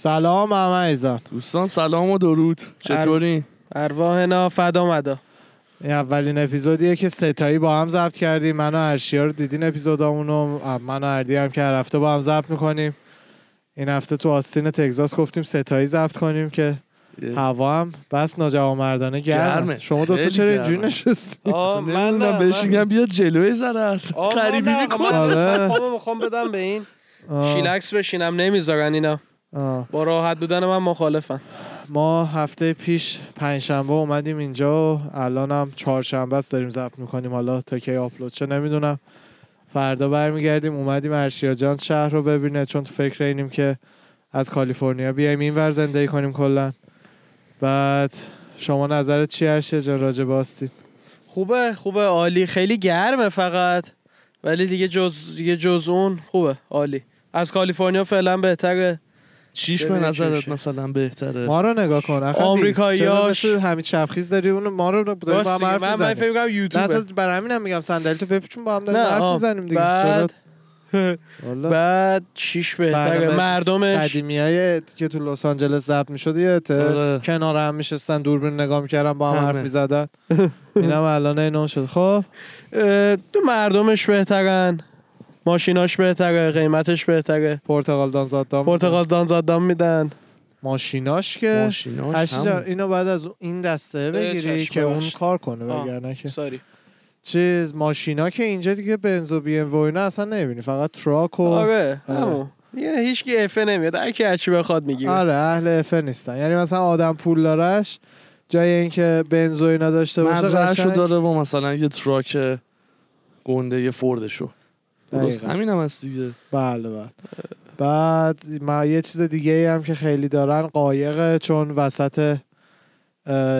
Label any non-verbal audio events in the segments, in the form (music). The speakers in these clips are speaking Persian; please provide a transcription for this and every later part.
سلام همه ایزان. دوستان سلام و درود. چطوری؟ ارواحنا فدا مدا این اولین اپیزودیه که ستایی با هم ضبط کردیم. من و ارشیا رو دیدین اپیزودامونو. من و اردی هم که هر هفته با هم ضبط می‌کنیم. این هفته تو آستین تگزاس گفتیم ستایی ضبط کنیم که هوا هم بس ناجوانمردانه گرمه. گرمه. شما دوتا خیلی چرا اینجوری. نشستی آه من بهش میگم بیا جلوی ذره است غریبی می‌کنه آره. می‌خوام بدم به این. شیلکس بشینم نمی‌ذارن اینا. آه. با راحت بودن من مخالفم. ما هفته پیش پنجشنبه اومدیم اینجا و الان هم چهارشنبه است داریم ضبط می‌کنیم. حالا تا کی آپلود چه نمی‌دونم. فردا برمیگردیم. اومدیم ارشیا جان شهر رو ببینه. چون تو فکر اینیم که از کالیفرنیا بیایم این ور زندگی کنیم کلا. بعد شما نظرت چی ارشیا جان راجع به آستین؟ خوبه خوبه. عالی. خیلی گرمه فقط. ولی دیگه جز دیگه جز اون خوبه. عالی. از کالیفرنیا فعلا بهتره. چیش به نظرت. مثلا بهتره ما رو نگاه کن. آمریکاییاش. همین چپخیز داری اونو ما رو داریم با هم. حرف من من. فکر می‌کنم اصلا برای همینم میگم صندلی تو بپیچون با هم داریم حرف. می‌زنیم دیگه بعد. بعد چیش بهتره مردمش قدیمی های که تو لس آنجلس ضبط می‌شد یادته آره. کنار هم میشستن دوربین نگاه می‌کردن با هم. حرف می‌زدن اینم الان اینو شد خب تو مردمش بهترن ماشیناش بهتره قیمتش بهتره. پرتغال دانزاد دام پرتغال دانزادام میدن. ماشیناش که ماشیناش اینو بعد از این دسته بگیری که اون. کار کنه. وگرنه که. ساری. چیز ماشینا که اینجا دیگه بنز و بی ام و اینا اصلا نمی‌بینی فقط تراک و آره آره. همون. یه هیچ کی افه نمیاد هر کی هرچی بخواد می‌گیره. آره اهل افه نیستن. یعنی مثلا آدم پول دارش جای اینکه بنز و اینا داشته باشه قشنگ- داره و مثلا یه truck گنده یه فوردشو. درست. همین هم هست دیگه. بله بله. بعد ما یه چیز دیگه ای هم که خیلی دارن قایقه چون وسط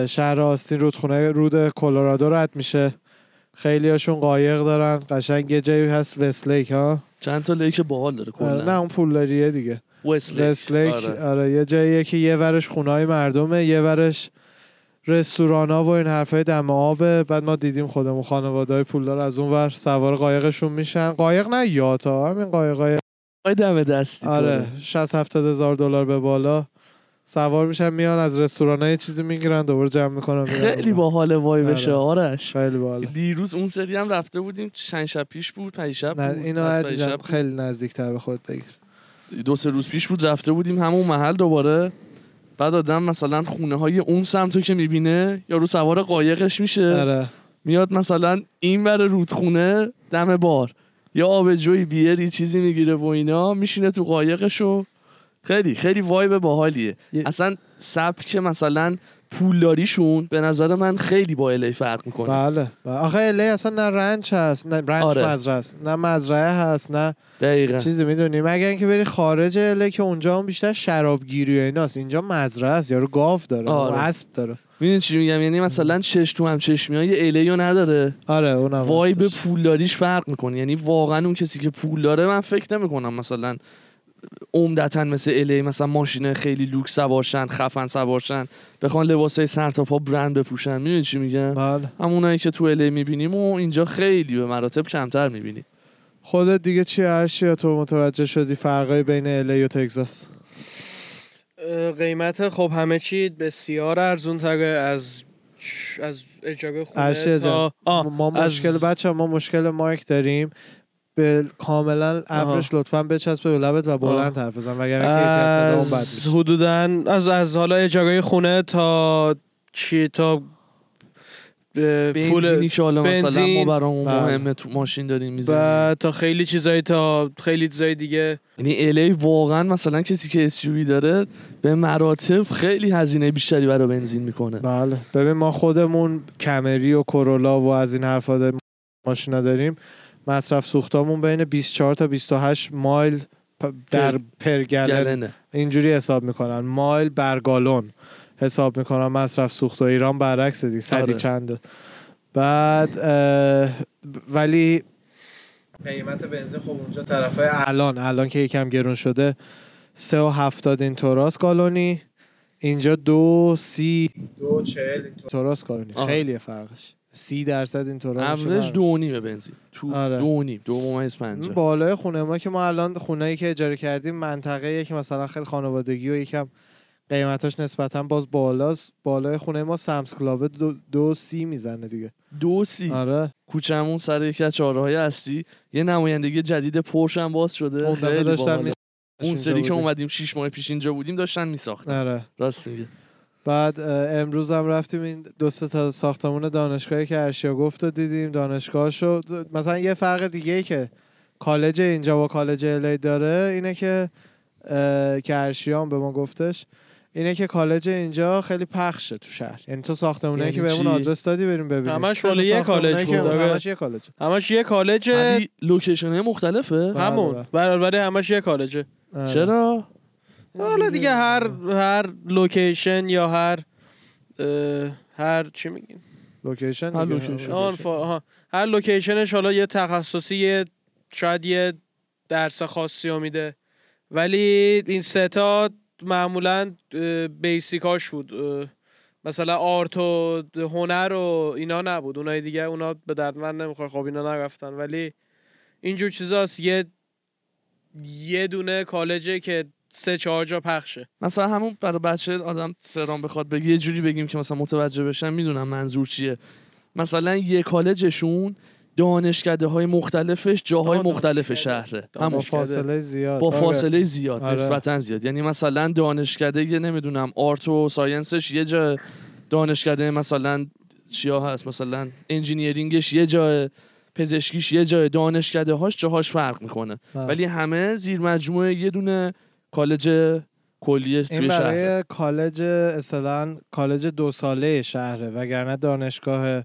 شهر آستین رودخونه رود کلرادو رد میشه. خیلی هاشون قایق دارن. قشنگ یه جایی هست وستلیک ها؟ چند تا lake باحال داره آره، نه کلا اون پولداریه دیگه. وستلیک وستلیک آره. آره. یه جاییه که یه ورش خونه های مردمه یه ورش رستوران ها و این حرفای دم آبه بعد ما دیدیم خودمون خانواده های پولدار از اون ور سوار قایقشون میشن. قایق نه یات ها همین قایق آی دم دستی آره تو 60 70 هزار دلار به بالا. سوار میشن میان از رستوران یه چیزی می‌گیرن دوباره جمع می‌کنن خیلی باحال وایبشه آره. آرش. خیلی باحال. دیروز اون سری هم رفته بودیم چند شب پیش بود پنج شب بود. اینو. خیلی نزدیک تر به خود بگیر. دو سه روز پیش بود رفته بودیم همون محل دوباره. بعد آدم مثلا خونه های اون سمتو که می‌بینه یارو سوار قایقش میشه. آره. میاد مثلا این بر رودخونه دم بار. یا آبجوی بیری چیزی می‌گیره و اینا میشینه تو قایقشو خیلی خیلی وایب باحالیه. یه- اصلا سبک مثلا پولداریشون به نظر من خیلی با الی فرق می‌کنه. بله. بله. آخه الی اصلا نه رنچ هست نه رنچ آره. مزرعه است نه مزرعه هست نه دقیقا. چیزی می‌دونی. مگر اینکه بری خارج الی که اونجا هم بیشتر شرابگیری و ایناست. اینجا مزرعه است یارو گاو داره آره. اسب داره. می‌دونی چی میگم؟ یعنی مثلا چش تو هم چشمی های الیو نداره. آره اونم وایب هستش. پولداریش فرق می‌کنه. یعنی واقعا اون کسی که پول داره من فکر نمی‌کنم مثلا عمدتا مثل الی مثلا ماشین خیلی لوکس سوارشن خفن سوارشن بخوان لباسای سر تا پا برند بپوشن. می‌دونی چی میگم؟ بله. همونایی که تو الی می‌بینیم و اینجا خیلی به مراتب کمتر می‌بینیم. خودت دیگه چی هرشی تو متوجه شدی فرقای بین الی و تگزاس؟ قیمت خب همه چی بسیار ارزون تره از از اجاره خونه تا ما از- مشکل بچه ما مشکل مایک داریم. به کاملا ابرش لطفا بچسبه به لبت و بلند حرف بزن وگرنه کیفیت صدامون بد حدودا از از حالا اجاره خونه تا چی تا پول که حالا مثلا ما بنزین. برامون بله. مهمه تو ماشین داریم می‌زنیم. و تا خیلی چیزایی تا خیلی چیزای دیگه. یعنی الی واقعا مثلا کسی که SUV داره به مراتب خیلی هزینه بیشتری برای بنزین می‌کنه. بله. ببین ما خودمون کمری و کرولا و از این حرفا داریم ماشینا داریم. مصرف سوختامون بین 24 تا 28 مایل در پر گلن. گلنه. اینجوری حساب می‌کنن. مایل بر گالون حساب می‌کنن. مصرف سوخت و ایران برعکس دیگه. صدی آره. چنده. بعد ولی قیمت بنزین خب اونجا طرفای الان الان که یکم گرون شده سه و هفتاد اینطوراس گالونی اینجا دو سی دو چهل اینطوراس گالونی. خیلی فرقش. سی درصد اینطورا میشه اوریج. دو و نیمه بنزین. تو آره. دو نیم دو ممیز پنجاه. بالای خونه ما که ما الان خونه‌ای که اجاره کردیم منطقه که مثلا خیلی خانوادگی و یکم قیمتاش نسبتا باز بالاست. بالای خونه ما Sam's Club ه دو, دو سی می‌زنه دیگه. دو سی؟ آره. کوچمون سر یکی از چهارراه اصلی. یه نمایندگی جدید پرش هم باز شده. اون خیلی داشتن. می- اون سری که. اومدیم شیش ماه پیش اینجا بودیم داشتن میساختن. آره. راست میگه بعد امروز هم رفتیم این دو سه تا ساختمون دانشگاهی که ارشیا گفت رو دیدیم دانشگاهشو مثلا یه فرق دیگه ای که کالج اینجا با کالج الی داره اینه که که ارشیا هم به ما گفتش اینه که کالج اینجا خیلی پخشه تو شهر یعنی تو ساختمونه یعنی که بهمون؟ آدرس دادی بریم ببینیم همش یه کالج که بود،. همش یه کالج همش یه کالج location های مختلفه بله، همون بله. برابر همش یه کالجه آره. چرا حالا دیگه هر هر location یا هر هر چی میگیم. location هر. location. آها. هر location ش حالا یه تخصصی یه شاید یه درس خاصی رو میده. ولی این سه تا معمولا basic اش بود. مثلا آرت و هنر و اینا نبود. اونای دیگه اونا به درد من نمی‌خوره. خب اینا نرفتن. ولی اینجور چیزاست. یه یه دونه کالجه که سه چهار جا پخشه مثلا همون برای بچه آدم سرام بخواد بگی یه جوری بگیم که مثلا متوجه بشن می‌دونم منظور چیه مثلا یه کالجشون دانشکده های مختلفش جاهای آه، مختلف. شهره همون دانشکده. فاصله زیاد با آره. فاصله زیاد آره. نسبتا زیاد یعنی مثلا دانشکده یه نمی‌دونم آرت و ساینسش یه جا دانشکده مثلا چیا هست مثلا engineering ش یه جای پزشکیش یه جای دانشکده هاش جاهاش فرق می‌کنه بله. ولی همه زیر مجموعه یه دونه کالج کلیه این توی برای کالج اصطلاحا کالج دو ساله شهره وگرنه دانشگاه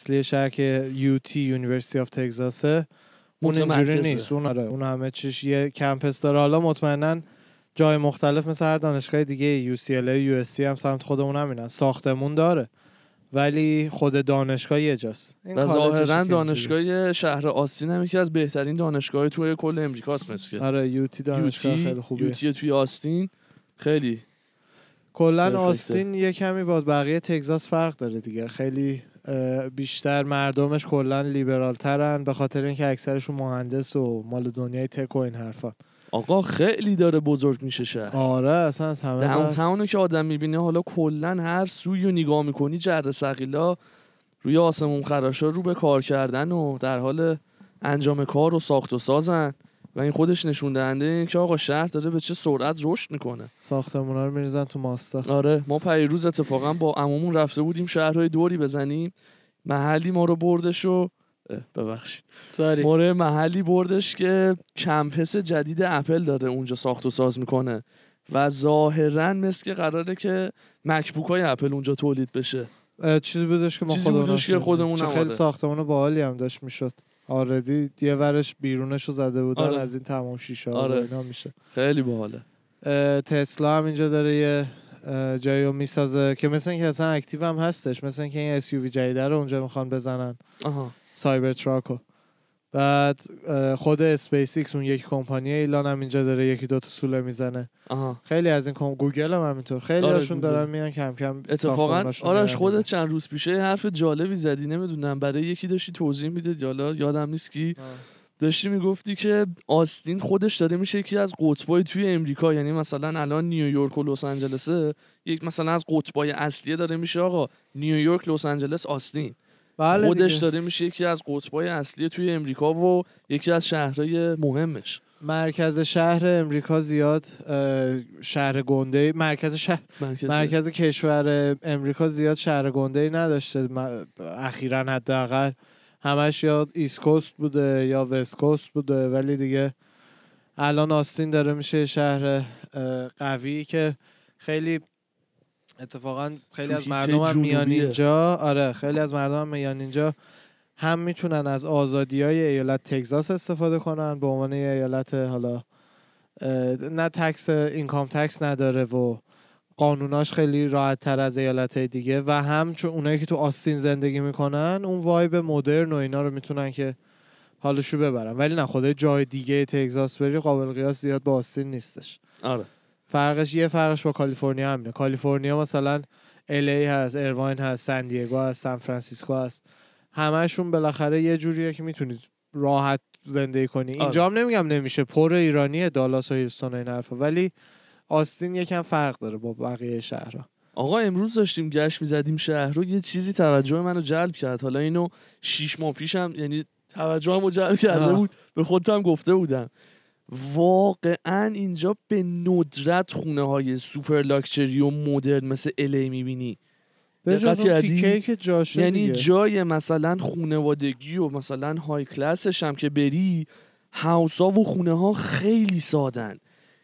اصلی شهر که UT University of Texas ه اون اینجوری. نیست. اون آره اون همه چیش یه campus داره. حالا مطمئنا جای مختلف مثل هر دانشگاه دیگه UCLA یو هم سمت خودمون همینن. ساختمون داره. ولی خود دانشگاه یه جاست این و ظاهرا. دانشگاه شهر آستین هم یکی از بهترین دانشگاه توی کل امریکاست مثل که. آره یوتی دانشگاه یوتی خیلی خوبیه یوتی توی آستین خیلی کلا. آستین یه کمی با بقیه تگزاس فرق داره دیگه خیلی بیشتر مردمش کلا لیبرال ترن به خاطر اینکه اکثرشون مهندس و مال دنیای تک و این حرفا آقا خیلی داره بزرگ میشه شهر آره اصلا از همه داون که آدم می‌بینه حالا کلا هر سوی رو نگاه می‌کنی جر سقیلا روی آسمون خراشا رو به کار کردن و در حال انجام کار و ساخت و سازن. و این خودش نشون دهنده اینه که آقا شهر داره به چه سرعت رشد می‌کنه. ساختمونا رو میریزن تو ماستا. آره ما پیروز اتفاقا با عمومون رفته بودیم شهرهای دوری بزنیم. محلی ما رو بردش و ببخشید. sorry. ما رو محلی بردش که campus جدید اپل داره اونجا ساخت و ساز می‌کنه. و ظاهرا مثل که قراره که MacBook های اپل اونجا تولید بشه. اه، چیزی بودش که ما خودمون که. خودمون خیلی. ساختمون باحالی هم داشت می‌شد. already یه ورش بیرونش رو زده بودن آره. از این تمام شیشه ها آره. اینا میشه. خیلی باحاله. اه، تسلا هم اینجا داره یه جایی رو می‌سازه که مثل اینکه اصلا active هم هستش مثل اینکه این SUV جدیده رو اونجا می‌خوان بزنن. آها. Cybertruck و. بعد خود اسپیس ایکس اون یک کمپانی ایلان هم اینجا داره یکی دوتا سوله می‌زنه. آها. خیلی از این کم... گوگل هم همینطور. خیلی آره، هاشون. دارن میان کم کم اتفاقا آرش خودت. چند روز پیشه حرف جالبی زدی نمی‌دونم. برای یکی داشتی توضیح می‌دادی. حالا یادم نیست کی. داشتی می‌گفتی که آستین خودش داره میشه یکی از قطبای توی امریکا. یعنی مثلا الان نیویورک و لس آنجلسه یک مثلا از قطبای اصلیه داره میشه آقا. نیویورک لس آنجلس آستین. بله خودش دیگه. داره میشه یکی از قطبای اصلی توی امریکا و یکی از شهرهای مهمش. مرکز شهر امریکا زیاد شهر گنده مرکز شهر مرکز, مرکز کشور امریکا زیاد شهر گنده ای نداشته اخیرا حداقل همش یا ایست کوست بوده یا وست کوست بوده. ولی دیگه الان آستین داره میشه شهر قوی که خیلی اتفاقا خیلی از مردم هم میان. اینجا. آره خیلی از مردم هم میان اینجا. هم می‌تونن از آزادی های ایالت تگزاس استفاده کنن به عنوان ایالت حالا نه تکس اینکام تکس نداره و قانوناش خیلی راحت تر از ایالت های دیگه. و هم چون اونایی که تو آستین زندگی می‌کنن اون وایب مدرن و اینا رو می‌تونن که حالشو ببرن. ولی نه خدای جای دیگه تگزاس بری قابل قیاس زیاد با آستین نیستش. آره. فرقش یه فرقش با کالیفرنیا همینه. کالیفرنیا مثلا الی هست ارواین هست سن دیگو هست سان فرانسیسکو هست. همشون بالاخره یه جوریه که می‌تونید راحت زندگی کنی. آره. اینجا هم نمیگم نمیشه پر ایرانیه دالاس و هیلستون و این حرفا. ولی آستین یکم فرق داره با بقیه شهرها. آقا امروز داشتیم گشت می‌زدیم شهر رو یه چیزی توجه منو جلب کرد. حالا اینو شیش ماه پیشم یعنی توجه رو جلب کرده آه. بود به خودت هم گفته بودم. واقعا اینجا به ندرت خونه های سوپر لاکچری و مدرن مثل الی می‌بینی. به دقت که جاشه یعنی دیگه. جای مثلا خونوادگی و مثلا های کلاسش هم که بری هاوسا و خونه ها خیلی سادن.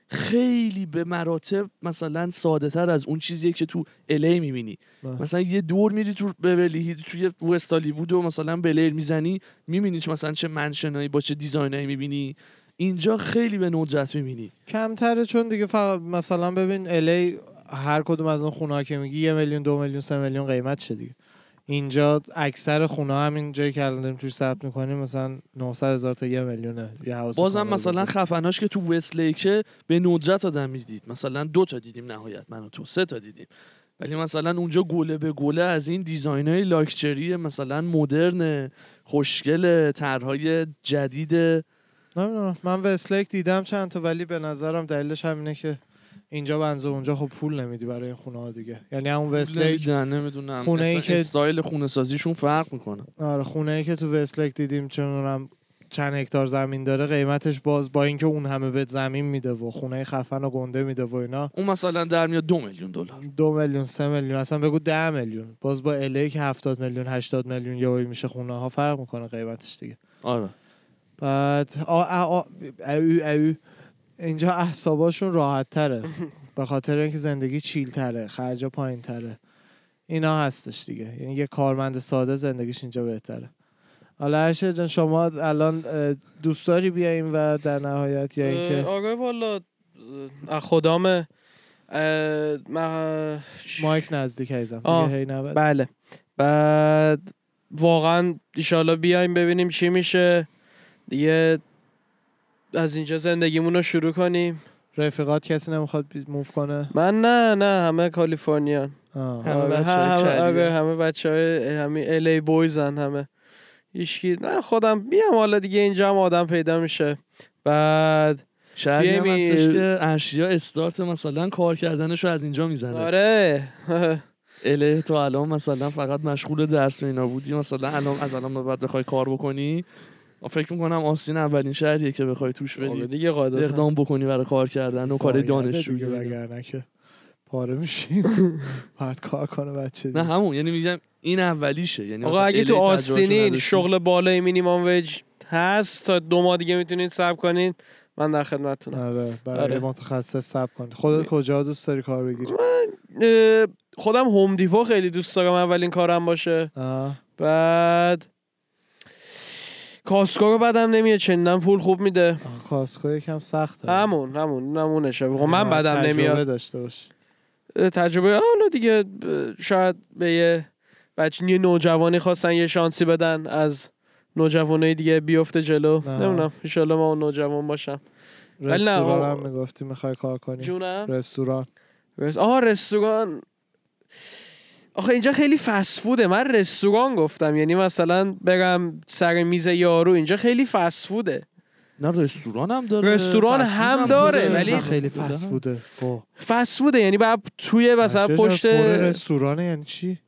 خیلی به مراتب مثلا ساده تر از اون چیزیه که تو الی می‌بینی. بله. مثلا یه دور میری تو بورلی هیل توی وست هالیوود و مثلا بلیر می‌زنی می‌بینی مثلا چه منشنایی با چه دیزاینایی می‌بینی. اینجا خیلی به ندرت می‌بینی. کمتره چون دیگه فقط مثلا ببین الی هر کدوم از اون خونه که میگی یه میلیون دو میلیون سه میلیون قیمت شه دیگه. اینجا اکثر خونه همین جایی که الان داریم توش ثبت می‌کنیم مثلا 900 هزار تا یه میلیونه یه بازم مثلا. خفناش که تو وست لیکه به ندرت آدم می‌دید. مثلا دو تا دیدیم نهایت من و تو سه تا دیدیم. ولی مثلا اونجا گله به گله از این دیزاین های لاکچری مثلا مدرن خوشگل طرحهای جدید نمی‌دونم. من وستلیک دیدم چند تا ولی به نظرم دلیلش همینه که اینجا بنزه اونجا خب پول نمیدی برای این خونه ها دیگه. یعنی همون وستلیک نمی‌دونم. خونه ای که- استایل خونه سازیشون فرق می‌کنه. آره خونه ای که تو وستلیک دیدیم چون چند هکتار زمین داره قیمتش باز با اینکه اون همه بهت زمین میده و خونه خفن و گنده میده و اینا. اون مثلا در میاد دو میلیون دلار. دو میلیون سه میلیون اصلا بگو ده میلیون. باز با الی که هفتاد میلیون هشتاد میلیون یهویی میشه خونه ها فرق می‌کنه قیمتش دیگه. آره. بعد آ آ آ او او اینجا احساباشون راحت تره (laughs) به خاطر اینکه زندگی چیل تره خرجا پایین تره اینا هستش دیگه. یعنی یه کارمند ساده زندگیش اینجا بهتره. حالا هرشه جان شما الان دوست داری بیایم و در نهایت یا اینکه؟ آقای والا خدامه مایک نزدیک دیگه هی نبود بله. بعد واقعا ایشالا بیایم ببینیم چی میشه. دیگه از اینجا زندگیمون رو شروع کنیم. رفیقات کسی نمی‌خواد موف کنه؟ من نه نه همه کالیفرنیا. همه آره، بچه‌های همه. آره، همه بچه های همین الی بویزن همه. هیچکی من خودم بیام حالا دیگه اینجا هم آدم پیدا میشه. بعد شاید هم هستش که ارشیا استارت مثلا کار کردنش رو از اینجا می‌زنه. آره. اله تو الان مثلا فقط مشغول درس و اینا بودی مثلا الان از الان بعد بخوای کار بکنی فکر می‌کنم آستین اولین شهریه که بخوای توش آره بری دیگه اقدام بکنی برای کار کردن و کار دانشجویی. وگرنه که پاره میشیم (laughs) بعد کار کنه بچه نه. همون یعنی میگم این اولیشه یعنی آقا اگه تو آستینین. شغل بالای مینیمم ویج هست تا دو ماه دیگه می‌تونید صبر کنین من در خدمتتونم آره برای آره. متخصص سب کن خودت کجا دوست داری کار بگیری اه، خودم هوم دیپو خیلی دوست دارم اولین کارم باشه آه. بعد کاسکو رو بدم نمیاد چندم پول خوب میده. آه، کاسکو یکم سخته. همون همون نمونشه. خب من بدم تجربه نمیاد. داشته باش. تجربه حالا دیگه شاید به یه بچه یه نوجوانی خواستن یه شانسی بدن از نوجوانای دیگه بیفته جلو. نمی‌دونم ان ما اون نوجوان باشم. رستوران آه. هم می‌گفتی می‌خوای کار کنی. جونم؟ رستوران. رس... آها رستوران. آخه اینجا خیلی فست فوده من رستوران گفتم یعنی مثلا برم سر میز یارو اینجا خیلی فست فوده نه رستوران هم داره رستوران فود هم داره، داره. ولی- خیلی بله. فست فوده خب. فست فوده یعنی بعد توی مثلا پشت پر رستورانه یعنی چی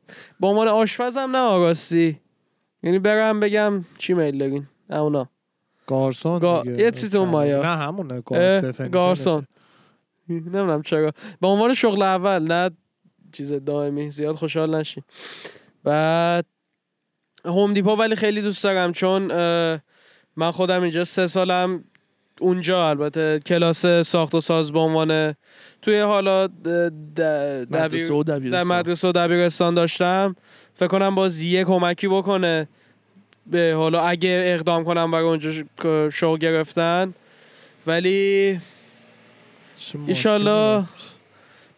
با عنوان آشپزم نه آراستی یعنی برم بگم چی میل دارین نه اونا گارسون گا-. یه چیز تو مایا. نه همونه. گارسون نمی‌دونم چرا به عنوان شغل اول نه چیز دائمی زیاد خوشحال نشین بعد هوم دیپو ولی خیلی دوست دارم چون من خودم اینجا سه سالم اونجا البته کلاس ساخت و ساز به عنوان توی حالا مدرسه و در دبیرستان مدرسه و دبیرستان داشتم. فکر کنم باز یه کمکی بکنه به حالا اگه اقدام کنم برای اونجا شغل گرفتن. ولی ایشالله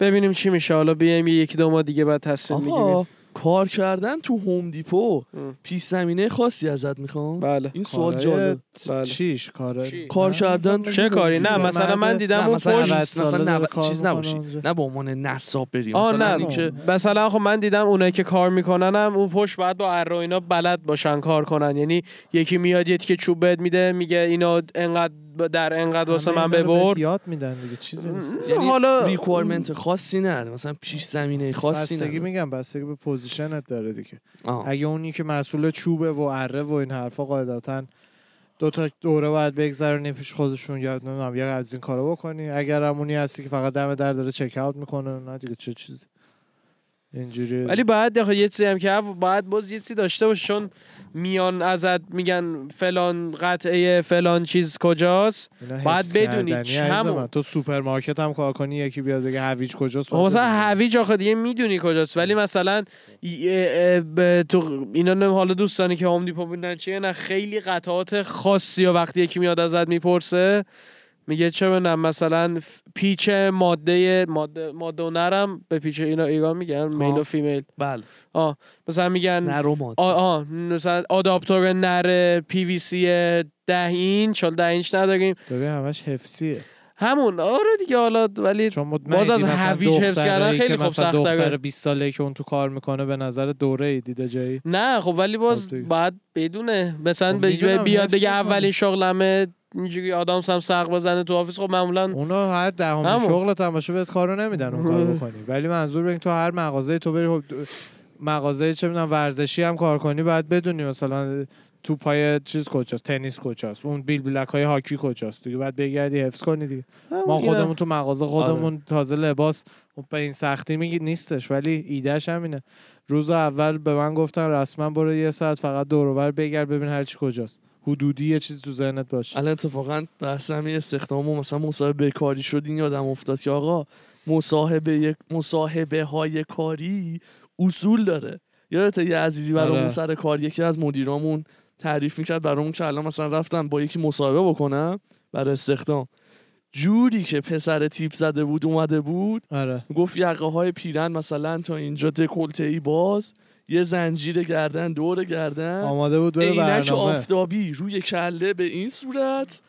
ببینیم چی میشه. حالا بیایم یه یکی دو ماه دیگه بعد تصمیم می‌گیریم. کار کردن تو هوم دیپو. پیش زمینه خاصی ازت می‌خوام. بله. این سوال جالب بله. چیش؟ کاره چی؟ کار کردن چه کاری؟ نه مثلا من دیدم اون مثلا پشت 90 مثلا نو- چیز نباشی. نه به عنوان نصاب بری آه مثلا نه. اینکه مثلا خب من دیدم اونایی که کار می‌کنن هم اون پشت باید با اره و اینا بلد باشن کار کنن. یعنی یکی میاد یه که چوب بهت میده میگه اینو انقدر در انقدر واسه من ببر یاد میدن دیگه چیزی نیست. یعنی حالا requirement خاصی نه مثلا پیش زمینه خاصی بستگی نه میگم بستگی به position ت داره دیگه. آه. اگه اونی که مسئول چوبه و اره و این حرفا قاعدتا دو تا دوره باید بگذرونی پیش خودشون یا نمی‌دونم یا از این کارو بکنی. اگر همونی هستی که فقط دم در داره check out می‌کنه نه دیگه چه چیزی. اینجوری ولی باید یه چیزی هم که باید باز یه چیزی داشته باشه چون میان ازت میگن فلان قطعه فلان چیز کجاست باید حفظ بدونی. من. تو سوپرمارکت هم کار کنی یکی بیاد بگه هویج کجاست مثلا. هویج آخه دیگه می‌دونی کجاست ولی مثلا تو اینا نه حالا دوستانی که Home Depot بودن چیه نه خیلی قطعات خاصی و وقتی یکی میاد ازت می‌پرسه میگه چه بدونم مثلا پیچ ماده ماده ماده و نرم به پیچ اینا ایگان میگن male و female بله. آه مثلا میگن نر و ماده آ آه مثلا آداپتور نر پی وی سی ده اینچ حالا ده اینچ نداریم. ببین همش حفظیه. همون آره دیگه حالا ولی باز از هویج حفظ کردن خیلی خب مثلا سخت‌تره. دختر 20 ساله که اون تو کار می‌کنه به نظر دوره ای دیده جایی؟ نه خب ولی باز. باید بدونه. مثلا خب بیاد بگه. اولین شغلمه اینجوری آدامس هم سق بزنه تو office خب معمولا اونو هر همون. شغلت هم باشه بهت کارو نمیدن اون کارو (laughs) بکنی ولی منظور به تو هر مغازه تو بری خب مغازه چه می‌دونم ورزشی هم کار کنی باید بدونی مثلا تو پای چیز کجاست تنیس کجاست اون بیل بیلک های هاکی کجاست دیگه باید بگردی حفظ کنی دیگه ما. خودمون تو مغازه خودمون آره. تازه لباس خب به این سختی میگی نیستش ولی ایدهش همینه روز اول به من گفتن رسما برو یه ساعت فقط دور و بر بگرد ببین هر چی کجاست حدودی یه چیزی تو ذهنت باشه. الان اتفاقا بحث همین استخدام و مثلا مصاحبه کاری شد این یادم افتاد که آقا مصاحبه مصاحبه های کاری اصول داره. یادت یه عزیزی برامون آره. سر کار یکی از مدیرامون تعریف می‌کرد برامون که الان مثلا رفتم با یکی مصاحبه بکنم برای استخدام. جوری که پسر تیپ زده بود اومده بود. آره. گفت یقه های پیرن مثلا تا اینجا دکلته ای باز. یه زنجیر گردن دور گردن. آماده بود بره برنامه. آفتابی روی کله به این صورت.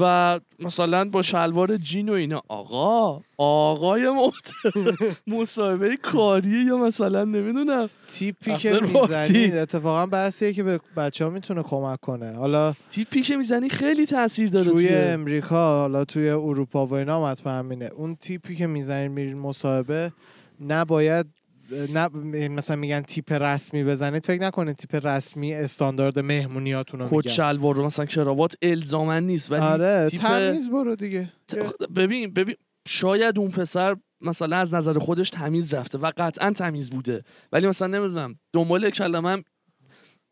و مثلا با شلوار جین و اینا. آقا آقای محترم (laughs) مصاحبه کاری یا مثلا نمی‌دونم. تیپی که. می‌زنی اتفاقا بحثیه که به بچه ها می‌تونه کمک کنه. حالا تیپی که می‌زنی خیلی تاثیر داره توی امریکا حالا توی اروپا و اینا هم همینه. اون تیپی که می‌زنید میرین مصاحبه نباید نه مثلا میگن تیپ رسمی بزنید فکر نکنید تیپ رسمی استاندارد مهمونیاتون رو کت میگن. شلوار رو مثلا کراوات الزامن نیست ولی آره تیپ تمیز برو دیگه. ببین ببین شاید اون پسر مثلا از نظر خودش تمیز رفته و قطعا تمیز بوده ولی مثلا نمی‌دونم دنبال کلمم چیزی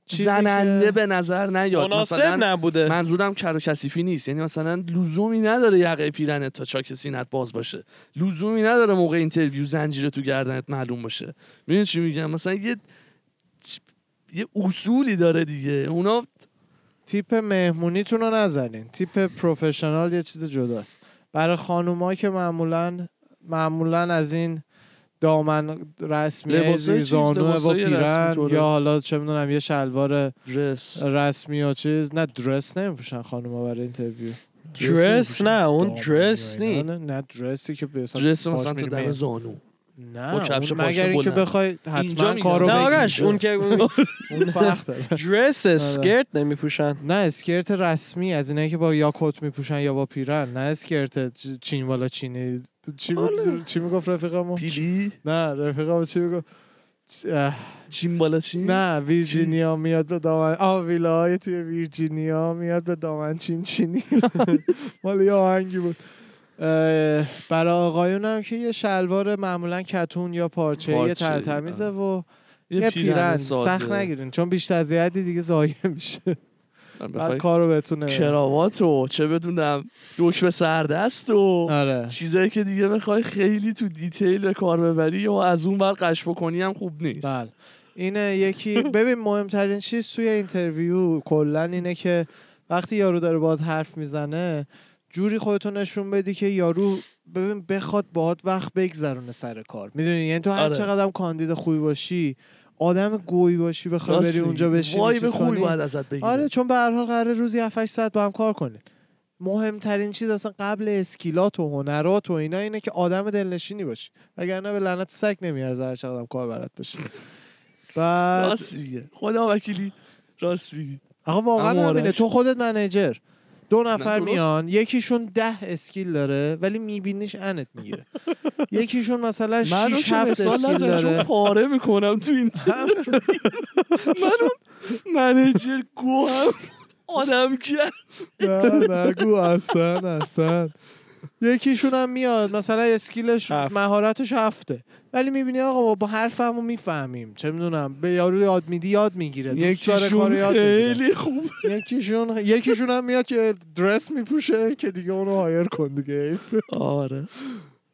زننده که- به نظر نیاد. مناسب مثلا نبوده. منظورم کر و کثیفی نیست. یعنی مثلا لزومی نداره یقه پیرنت تا چاک سینت باز باشه. لزومی نداره موقع interview زنجیره تو گردنت معلوم باشه. می‌دونی چی میگم؟ مثلا یه یه اصولی داره دیگه. اونا تیپ مهمونیتون رو نزنین. تیپ professional یه چیز جداست. برای خانوما که معمولا معمولا از این دامن رسمی زانو و پیرن. یا حالا چه می‌دونم یه شلوار dress. رسمی و چیز. نه dress نمیپوشن خانوما برای interview. درس نه اون درس نی نه درسی که به درس مثلا تو میری دم. زانو. نه کفش اون مگر اینکه. بخوای حتما. کارو نه. آقاش اون که اون (laughs) (laughs) فرق داره. درس اسکرت نمیپوشن. نه اسکرت رسمی از اینایی که با یا کت میپوشن یا با پیرن نه اسکرت چین والا چینی. چی بود؟ چی می‌گفت رفیقمو پیلی؟ نه رفیقمو چی می‌گفت؟ چین بالا چین؟ نه ویرجینیا میاد به دامن. آ ویلاهای توی ویرجینیا میاد به دامن چین چینی. (laughs) مال یه آهنگی بود. برای آقایون هم که یه شلوار معمولا کتون یا پارچه یه پارچه، ترتمیزه و یه یه پیرن. سخت نگیرین چون بیشتر از یه حدی دیگه ضایع میشه. بعد کارو بتونه کراوات و چه بدونم دکمه سردست و آره. چیزایی که دیگه بخوای خیلی تو دیتیل به کار ببری یا از اون بر قش بکنی هم خوب نیست. بله. اینه یکی. (laughs) ببین مهمترین چیز توی interview کلا اینه که وقتی یارو داره باید حرف می‌زنه جوری خودتو نشون بدی که یارو ببین بخواد باهات وقت بگذرونه سر کار. می‌دونی؟ یعنی تو هر آره. چقدر هم کاندید خوبی باشی آدم گهی باشی بخوای بری. اونجا بشینی vibe خوبی. باید ازت بگیره. آره چون به هر حال قراره روزی 7 ساعت با هم کار کنین مهمترین چیز اصلا قبل skill ات و هنرات و اینا اینه که آدم دلنشینی باشی. وگرنه به لعنت سگ نمیارزه هر چقدر هم کار بلد باشی بعد راست میگه خدا وکیلی. راست میگی. آقا واقعا همینه. تو خودت منیجر. دو نفر. میان یکیشون ده اسکیل داره ولی میبینیش انت می‌گیره. یکیشون مثلا منو 6 که 7 مثال اسکیل داره. پاره می‌کنم تو این تیم. هم- منو منیجر گو هم آدم کرد نه نگو اصلا اصلا یکیشون هم میاد. مثلا اسکیلش هفت. مهارتش هفته. ولی می‌بینی آقا با حرفمو می‌فهمیم. چه می‌دونم به یارو یاد میدی یاد می‌گیره. یکیشون خیلی خوب یکیشون یکیشون هم میاد که درس میپوشه که دیگه اونو هایر کن دیگه. آره.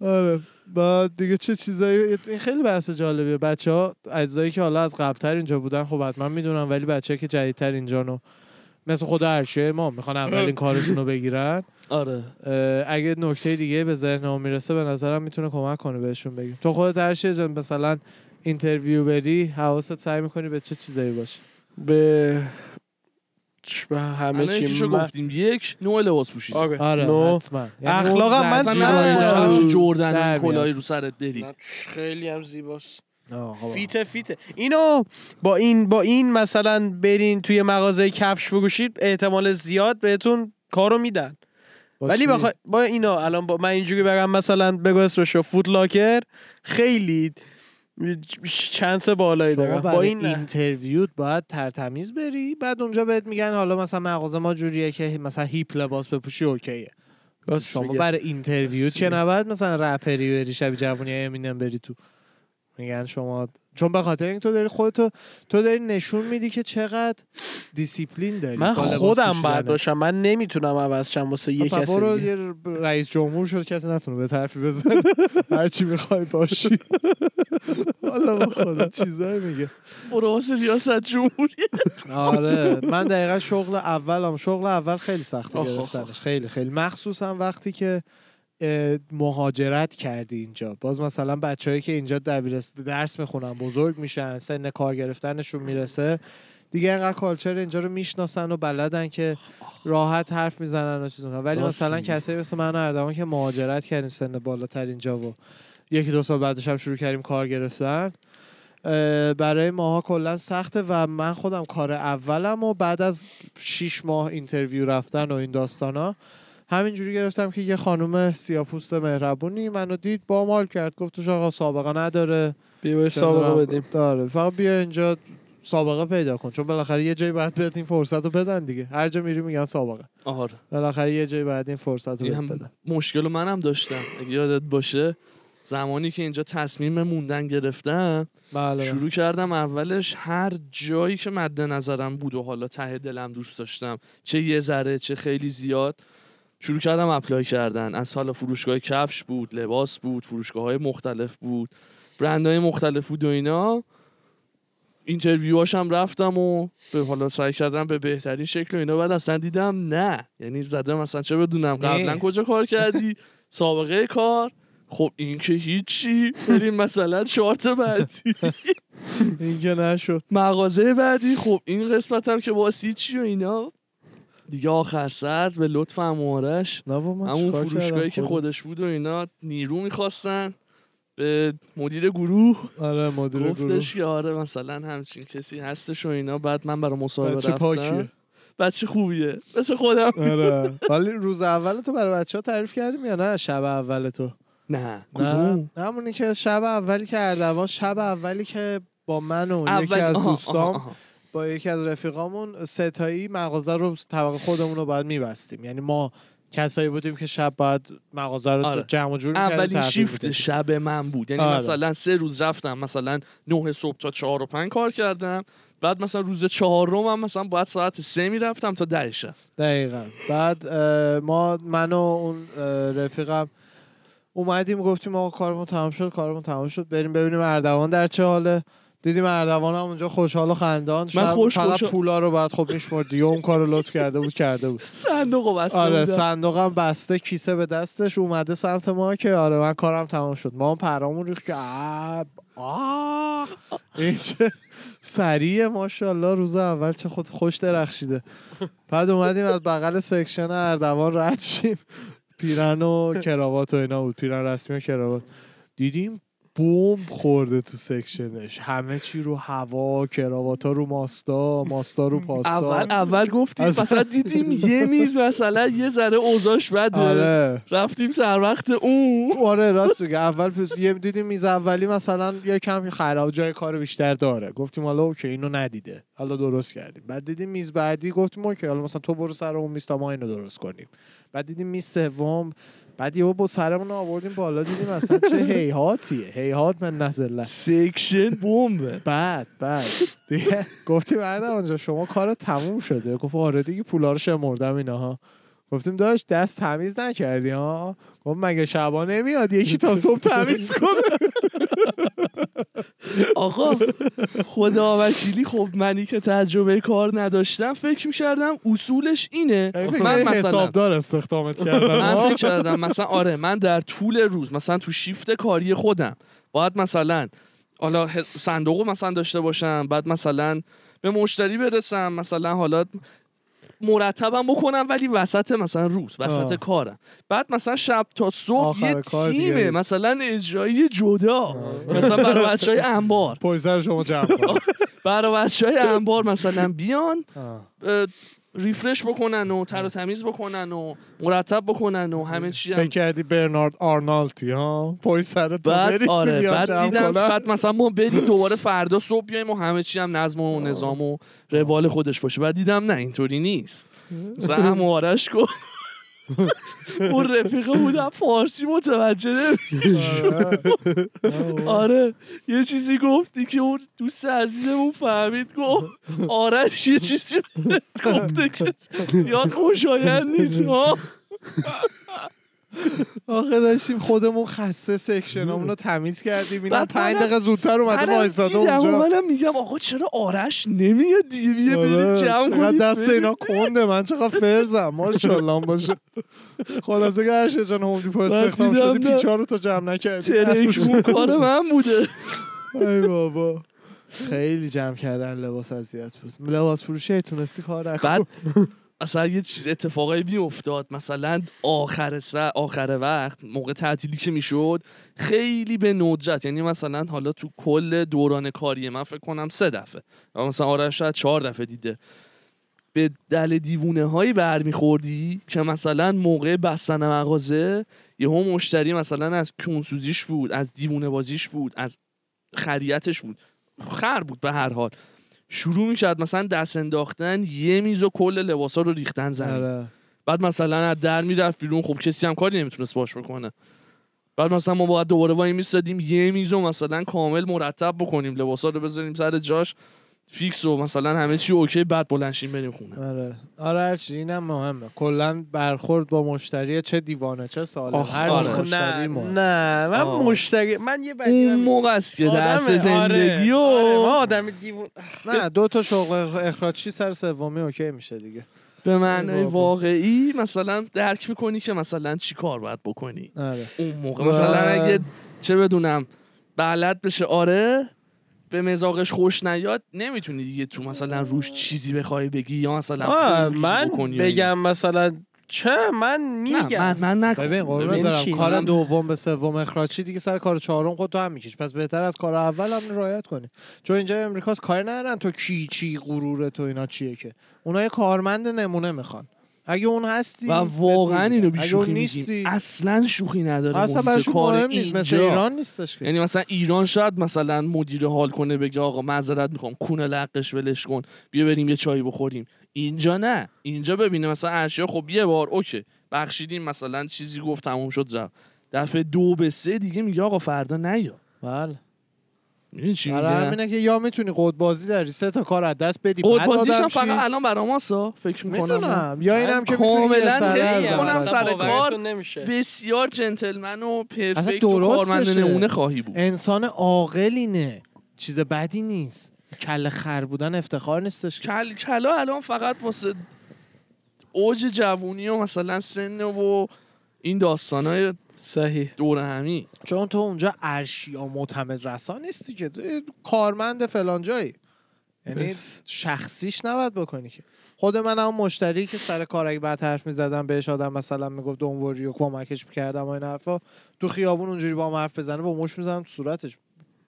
آره. بعد دیگه چه چیزایی؟ این خیلی بحث جالبیه. بچه ها اجزایی که حالا از قبلتر اینجا بودن خب حتما می‌دونم ولی بچه که جدیدتر اینجا نو مثل خود عرشه ما می‌خوان اولین کارشون رو بگیرن. آره. اگه نکته دیگه به ذهن ما می‌رسه به نظرم می‌تونه کمک کنه بهشون بگیم. تو خودت عرشه جان مثلا اینترویو بری حواست سعی می‌کنی به چه چیزایی باشه؟ به همه چی من- گفتیم. یک نوع لباس پوشید آره. آره نو. حتما. یعنی اخلاقم اون من اصلا میاد. کلاهی رو سرت بری. خیلی هم زیباست. آه،. فیته فیته اینو با این با این مثلا برین توی مغازه کفش فروشید احتمال زیاد بهتون کارو میدن با ولی چی؟ بخوای با اینا الان با من اینجوری برم مثلا بگو اسمشو فوت لاکر خیلی چانس بالایی داره با این. اینترویوت باید ترتمیز بری بعد اونجا بهت میگن حالا مثلا مغازه ما جوریه که مثلا هیپ لباس بپوشی اوکیه شما. برای که میگه. نباید مثلا رپری بری شبیه جوونی امینم بری تو میگن شما چون به خاطر اینکه تو داری خودتو تو داری نشون میدی که چقدر دیسیپلین داری. من با خودم. باید باشم من نمی‌تونم عوض شم واسه یه خب کسی برو. یه رئیس جمهور شد کسی نتونه به طرفی بزن (laughs) هر چی می‌خوای باشی. والا به خدا چیزایی میگه. برو واسه ریاست جمهوری. آره من دقیقا شغل اولم شغل اول خیلی سخته آخ، آخ، گرفتنش. خیلی خیلی. مخصوصا وقتی که مهاجرت کردی اینجا. باز مثلا بچههایی که اینجا دبیرستان درس می‌خونن بزرگ میشن سن کار گرفتنشون می‌رسه. دیگه انقدر culture اینجا رو می‌شناسن و بلدن که راحت حرف می‌زنن و چیز می‌کنن ولی راست مثلا. کسایی مثل من و اردوان که مهاجرت کردیم سن بالاتر اینجا و یکی دو سال بعدش هم شروع کردیم کار گرفتن برای ماها کلا سخته و من خودم کار اولم و بعد از شیش ماه interview رفتن و این داستانا همینجوری گرفتم که یه خانم سیاپوست مهربونی منو دید با ما حال کرد گفتش آقا سابقه نداره. بیا سابقه بدیم. داره فقط بیا اینجا سابقه پیدا کن چون بالاخره یه جایی باید بهت این فرصت رو بدن دیگه. هر جا میری میگن سابقه. آره. بالاخره یه جایی باید این فرصت رو بهت بدن. مشکل منم داشتم. اگه یادت باشه زمانی که اینجا تصمیم موندن گرفتم بله. شروع کردم اولش هر جایی که مد نظرم بود و حالا ته دلم دوست داشتم چه یه ذره چه خیلی زیاد شروع کردم اپلای کردن. از حالا فروشگاه کفش بود لباس بود فروشگاه های مختلف بود برندهای مختلف بود و اینا. اینترویو هم رفتم و به حالا سعی کردم به بهترین شکل و اینا. بعد اصلا دیدم نه. یعنی زدم مثلا چه بدونم قبلا کجا کار کردی؟ (laughs) سابقه کار؟ خب این که هیچی. بریم مثلا چارت بعدی. (laughs) این که نشد. مغازه بعدی. خب این قسمت هم که باسی چی و اینا. دیگه آخر سر به لطف امارش همون فروشگاهی که؟ خودش. بود و اینا نیرو می‌خواستن به مدیر گروه. آره مدیر گروه. گفتش که آره مثلا همچین کسی هستش و اینا. بعد من برای مصاحبه رفتم. پاکیه. بچه خوبیه. مثل خودم. آره. (laughs) ولی روز اول تو برای بچه ها تعریف کردیم یا نه؟ شب اول تو؟ نه. نه همونی که شب اولی که اردوان شب اولی که با من و یکی اول از آها، دوستام آها، آها. با یکی از رفیقامون ستایی مغازه رو طبق خودمون رو باید میبستیم. یعنی ما کسایی بودیم که شب باید مغازه رو آره. جمع و جور اولین شیفت. شب من بود. یعنی آره. مثلا سه روز رفتم مثلا نه صبح تا چهار و پنج کار کردم. بعد مثلا روز چهارم هم مثلا باید ساعت سه می‌رفتم تا ده شب. دقیقا. بعد ما من و اون رفیقم اومدیم گفتیم آقا کارمون تمام شد کارمون تمام شد. بریم ببینیم اردوان در چه حاله. دیدیم اردوان هم اونجا خوشحال و خندان من خوش فقط خوشحال. پولا رو بعد خب میشمرد دیگه اون کارو لطف کرده بود کرده بود. (laughs) صندوق بسته آره. صندوقم بسته کیسه به دستش اومده سمت ما که آره من کارم تمام شد. ما هم پرامون ریخت که آب آه! این چه ماشاءالله. روز اول چه خود خوش درخشیده. بعد اومدیم از بغل section اردوان رد شیم. پیرن و کراوات و اینا بود. پیرن رسمی و کراوات. دیدیم بمب خورده تو section ش. همه چی رو هوا کراوات ها رو ماستا ماستا رو پاستا. اول اول گفتیم از- مثلا دیدیم یه میز مثلا یه ذره اوضاعش بده. آره. رفتیم سر وقت اون. آره راست میگه. اول پس یه دیدیم میز اولی مثلا یه کم خراب جای کار بیشتر داره. گفتیم حالا OK اینو ندیده. حالا درست کردیم. بعد دیدیم میز بعدی گفتیم OK حالا مثلا تو برو سر اون میز تا ما اینو درست کنیم. بعد دیدیم میز سوم بعد یهو با سرمون آوردیم بالا دیدیم اصلا چه (laughs) هیهاتیه. هیهات منا الذله. section بمبه. بعد بعد. دیگه گفتیم بعد اونجا شما کار تموم شده. گفت آره دیگه پولا رو شمردم اینا ها. گفتیم داشت دست تمیز نکردی ها؟ گفت مگه شبا نمیاد؟ یکی تا صبح تمیز کنه. آقا خدا وکیلی خب منی که تجربه کار نداشتم فکر می‌کردم اصولش اینه. یعنی من مثلا حسابدار استخدامت کردن من؟ فکر کردم مثلا آره من در طول روز مثلا تو شیفت کاری خودم باید مثلا حالا ه- صندوق مثلا داشته باشم بعد مثلا به مشتری برسم مثلا حالا مرتبم بکنم ولی وسط مثلا روز وسط آه. کارم بعد مثلا شب تا صبح یه تیمه. مثلا اجرایی جدا مثلا برای بچه های انبار سر شما جمع (laughs) برای بچه های انبار مثلا بیان آه. ریفرش بکنن و تر و تمیز بکنن و مرتب بکنن و همه چی هم. فکر کردی برنارد آرنالتی ها؟ پشت سر تو بعد بریزی آره بعد دیدم کنن. بعد مثلا ما بریم دوباره فردا صبح بیایم و همه چی هم نظم و نظام و روال خودش باشه. بعد دیدم نه اینطوری نیست. زهم و آرش گفت. (laughs) اون رفیقه بودم فارسی متوجه نمیشه آره. آره. یه چیزی گفتی که اون دوست عزیزمون فهمید گفت آرش یه چیزی گفته که یاد خوشایند نیست ها. آخه داشتیم خودمون خسته سکشنامون رو تمیز کردیم اینا پنج دقیقه زودتر اومده وایساده اونجا. منم میگم آقا چرا آرش نمیاد دیگه؟ بیا برید آره، جمع کنیم دست بریم. اینا کنده من چقدر فرزم ماشاءالله باشه. خلاصه که هرشه جان هوم دیپو استخدام شدی. پیچا رو تو جمع نکردی. ترکمون (laughs) کار من بوده. ای بابا. خیلی جمع کردن لباس اذیت بود. لباس فروشی تونستی کار نکن. بعد اصلا یه چیز اتفاقی می افتاد مثلا آخر آخر وقت موقع تعطیلی که می‌شد خیلی به ندرت. یعنی مثلا حالا تو کل دوران کاری من فکر کنم سه دفعه. مثلا آرش شاید چهار دفعه دیده. به دل دیوونه هایی برمیخوردی که مثلا موقع بستن مغازه یهو مشتری مثلا از کونسوزیش بود از دیوونه بازیش بود از خریتش بود. خر بود به هر حال. شروع می‌شد مثلا دست انداختن یه میز و کل لباسا رو ریختن زمین. آره. بعد مثلا از در می‌رفت بیرون خب کسی هم کاری نمی‌تونست باش بکنه. بعد مثلا ما باید دوباره وای میستادیم یه میز و مثلا کامل مرتب بکنیم لباسا رو بذاریم سر جاش. fix و مثلا همه چی okay بعد بلند شیم بریم خونه. آره. آره هرچی اینم مهمه. کلا برخورد با مشتری چه دیوانه چه سالم. آخ، هر آره. مشتری نه مهم نه. من آه. مشتری من یه بدی اون موقع است که درس آدمه، زندگی و آره، آره، ما آدم دیوون نه دو تا شغل اخراجی سر سومی اوکی میشه دیگه. به معنای بابا. واقعی مثلا درک می‌کنی که مثلا چی کار باید بکنی. آره. اون موقع. و- مثلا اگه چه بدونم بلد بشه آره. به مزاقش خوش نیاد نمی‌تونی دیگه تو مثلا روش چیزی بخوای بگی یا مثلا من. بگم مثلا چه؟ من میگم. من من نکن. ببین قربونت برم؟ کار دوم به سوم اخراجی دیگه سر کار چهارم خود تو هم میکش. پس بهتر از کار اول هم رعایت کنی. چون اینجا امریکاست کار ندارن. تو کی چی غرور تو اینا چیه که؟ اونا یه کارمند نمونه می‌خوان. اگه اون هستی و واقعا اینو بیشوخی اون نیستی. اصلا شوخی نداره اصلا کار مهم نیست مثل. ایران نیستش که. یعنی مثلا ایران شاید مثلا مدیر حال کنه بگه آقا معذرت می‌خوام کونه لقش ولش کن بیا بریم یه چایی بخوریم. اینجا نه. اینجا ببینه مثلا اشیا خب یه بار اوکی. بخشیدیم مثلا چیزی گفت تموم شد رفت. دفعه دو به سه دیگه میگه آقا فردا نیا. بله. می‌دونی چی همینه که یا می‌تونی قد بازی داری سه تا کار از دست بدی بعد بازیش هم. فقط الان برا ماسا فکر می‌کنم می‌دونم یا اینم که کاملا حس. سر کار بسیار جنتلمن و پرفکت و. کارمند نمونه خواهی بود انسان عاقلینه چیز بدی نیست کل خر بودن افتخار نیستش. کل کلا الان فقط واسه اوج جوونی و مثلا سن و این داستانای صحیح. دور همی چون تو اونجا ارشی یا معتمد رسان نیستی که. تو کارمند فلان جایی. یعنی. شخصیش نباید بکنی که. خود من هم مشتری که سر کار اگه بعد حرف می‌زدم بهش آدم مثلا می‌گفت دنوری و کمکش می‌کردم و این حرفا تو خیابون اونجوری با هم حرف بزنه با مش می‌زنم تو صورتش.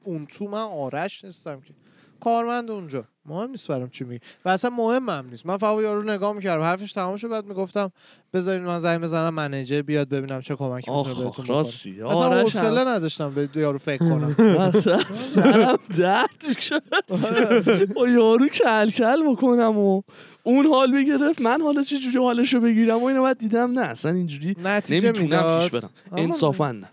اون تو من آرش نیستم که. کارمند اونجا. مهم نیست برام چی میگه و اصلا مهم هم نیست. من فقط یارو نگاه می‌کردم. حرفش تمام شد بعد می‌گفتم بذارین من زنگ بزنم منیجر بیاد ببینم چه کمکی می‌تونه بهتون بکنه اصلا حوصله نداشتم به یارو فکر کنم. (laughs) اصلا سرم درد می‌شد با یارو کل کل بکنم و اون حال بگرفت من حالا چه جوری حالشو بگیرم و اینو بعد دیدم نه اصلا اینجوری نمی‌تونم پیش برم. انصافا نه.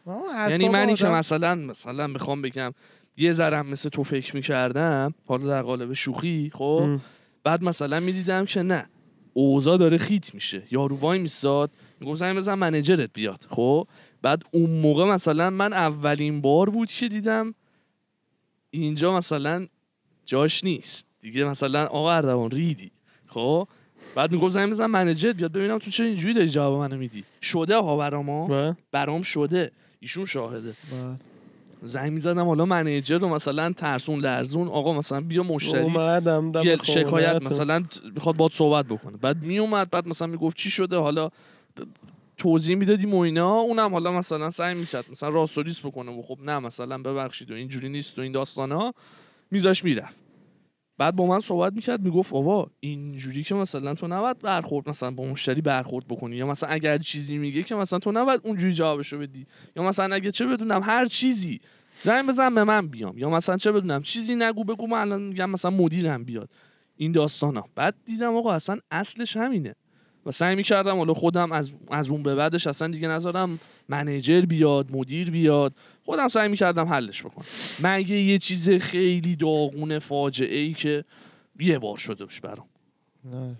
یعنی منی که مثلا مثلا می‌خوام بگم یه ذرم مثل تو فکر می‌کردم حالا در قالب شوخی خب. بعد مثلا می‌دیدم که نه اوضاع داره خیت میشه. یارو وای میستاد میگم زنگ بزن منیجرت بیاد خب؟ بعد اون موقع مثلا من اولین بار بود که دیدم اینجا مثلا جاش نیست. دیگه مثلا آقا اردوان ریدی خب؟ بعد میگم زنگ بزن منیجرت بیاد ببینم تو چه اینجوری داری جواب منو میدی. شده ها برام. برام شده. ایشون شاهده. بله. زنگ می‌زدم حالا منیجر رو مثلا ترسون لرزون آقا مثلا بیا مشتری یه شکایت. مثلا می‌خواد باد صحبت بکنه. بعد میومد بعد مثلا می‌گفت چی شده حالا توضیح می‌دادیم و اینا. اونم حالا مثلا سعی می‌کرد مثلا راستوریس بکنه. و خب نه مثلا ببخشید و اینجوری نیست و این داستان ها میذاش می‌رفت. بعد با من صحبت می‌کرد می‌گفت آقا اینجوری که مثلا تو نباید برخورد مثلا با مشتری برخورد بکنی یا مثلا اگر چیزی میگه که مثلا تو نباید اونجوری جوابشو بدی یا مثلا اگه چه بدونم هر چیزی زنگ بزن به من بیام یا مثلا چه بدونم چیزی نگو بگو من الان میگم مثلا مدیرم بیاد این داستان ها بعد دیدم آقا اصلا اصلش همینه. و سعی می‌کردم حالا خودم از, از اون به بعدش اصلا دیگه نذارم منیجر بیاد مدیر بیاد. خودم سعی می‌کردم حلش بکنم. مگه یه چیز خیلی داغونه فاجعه ای که یه بار شده برام؟ نه.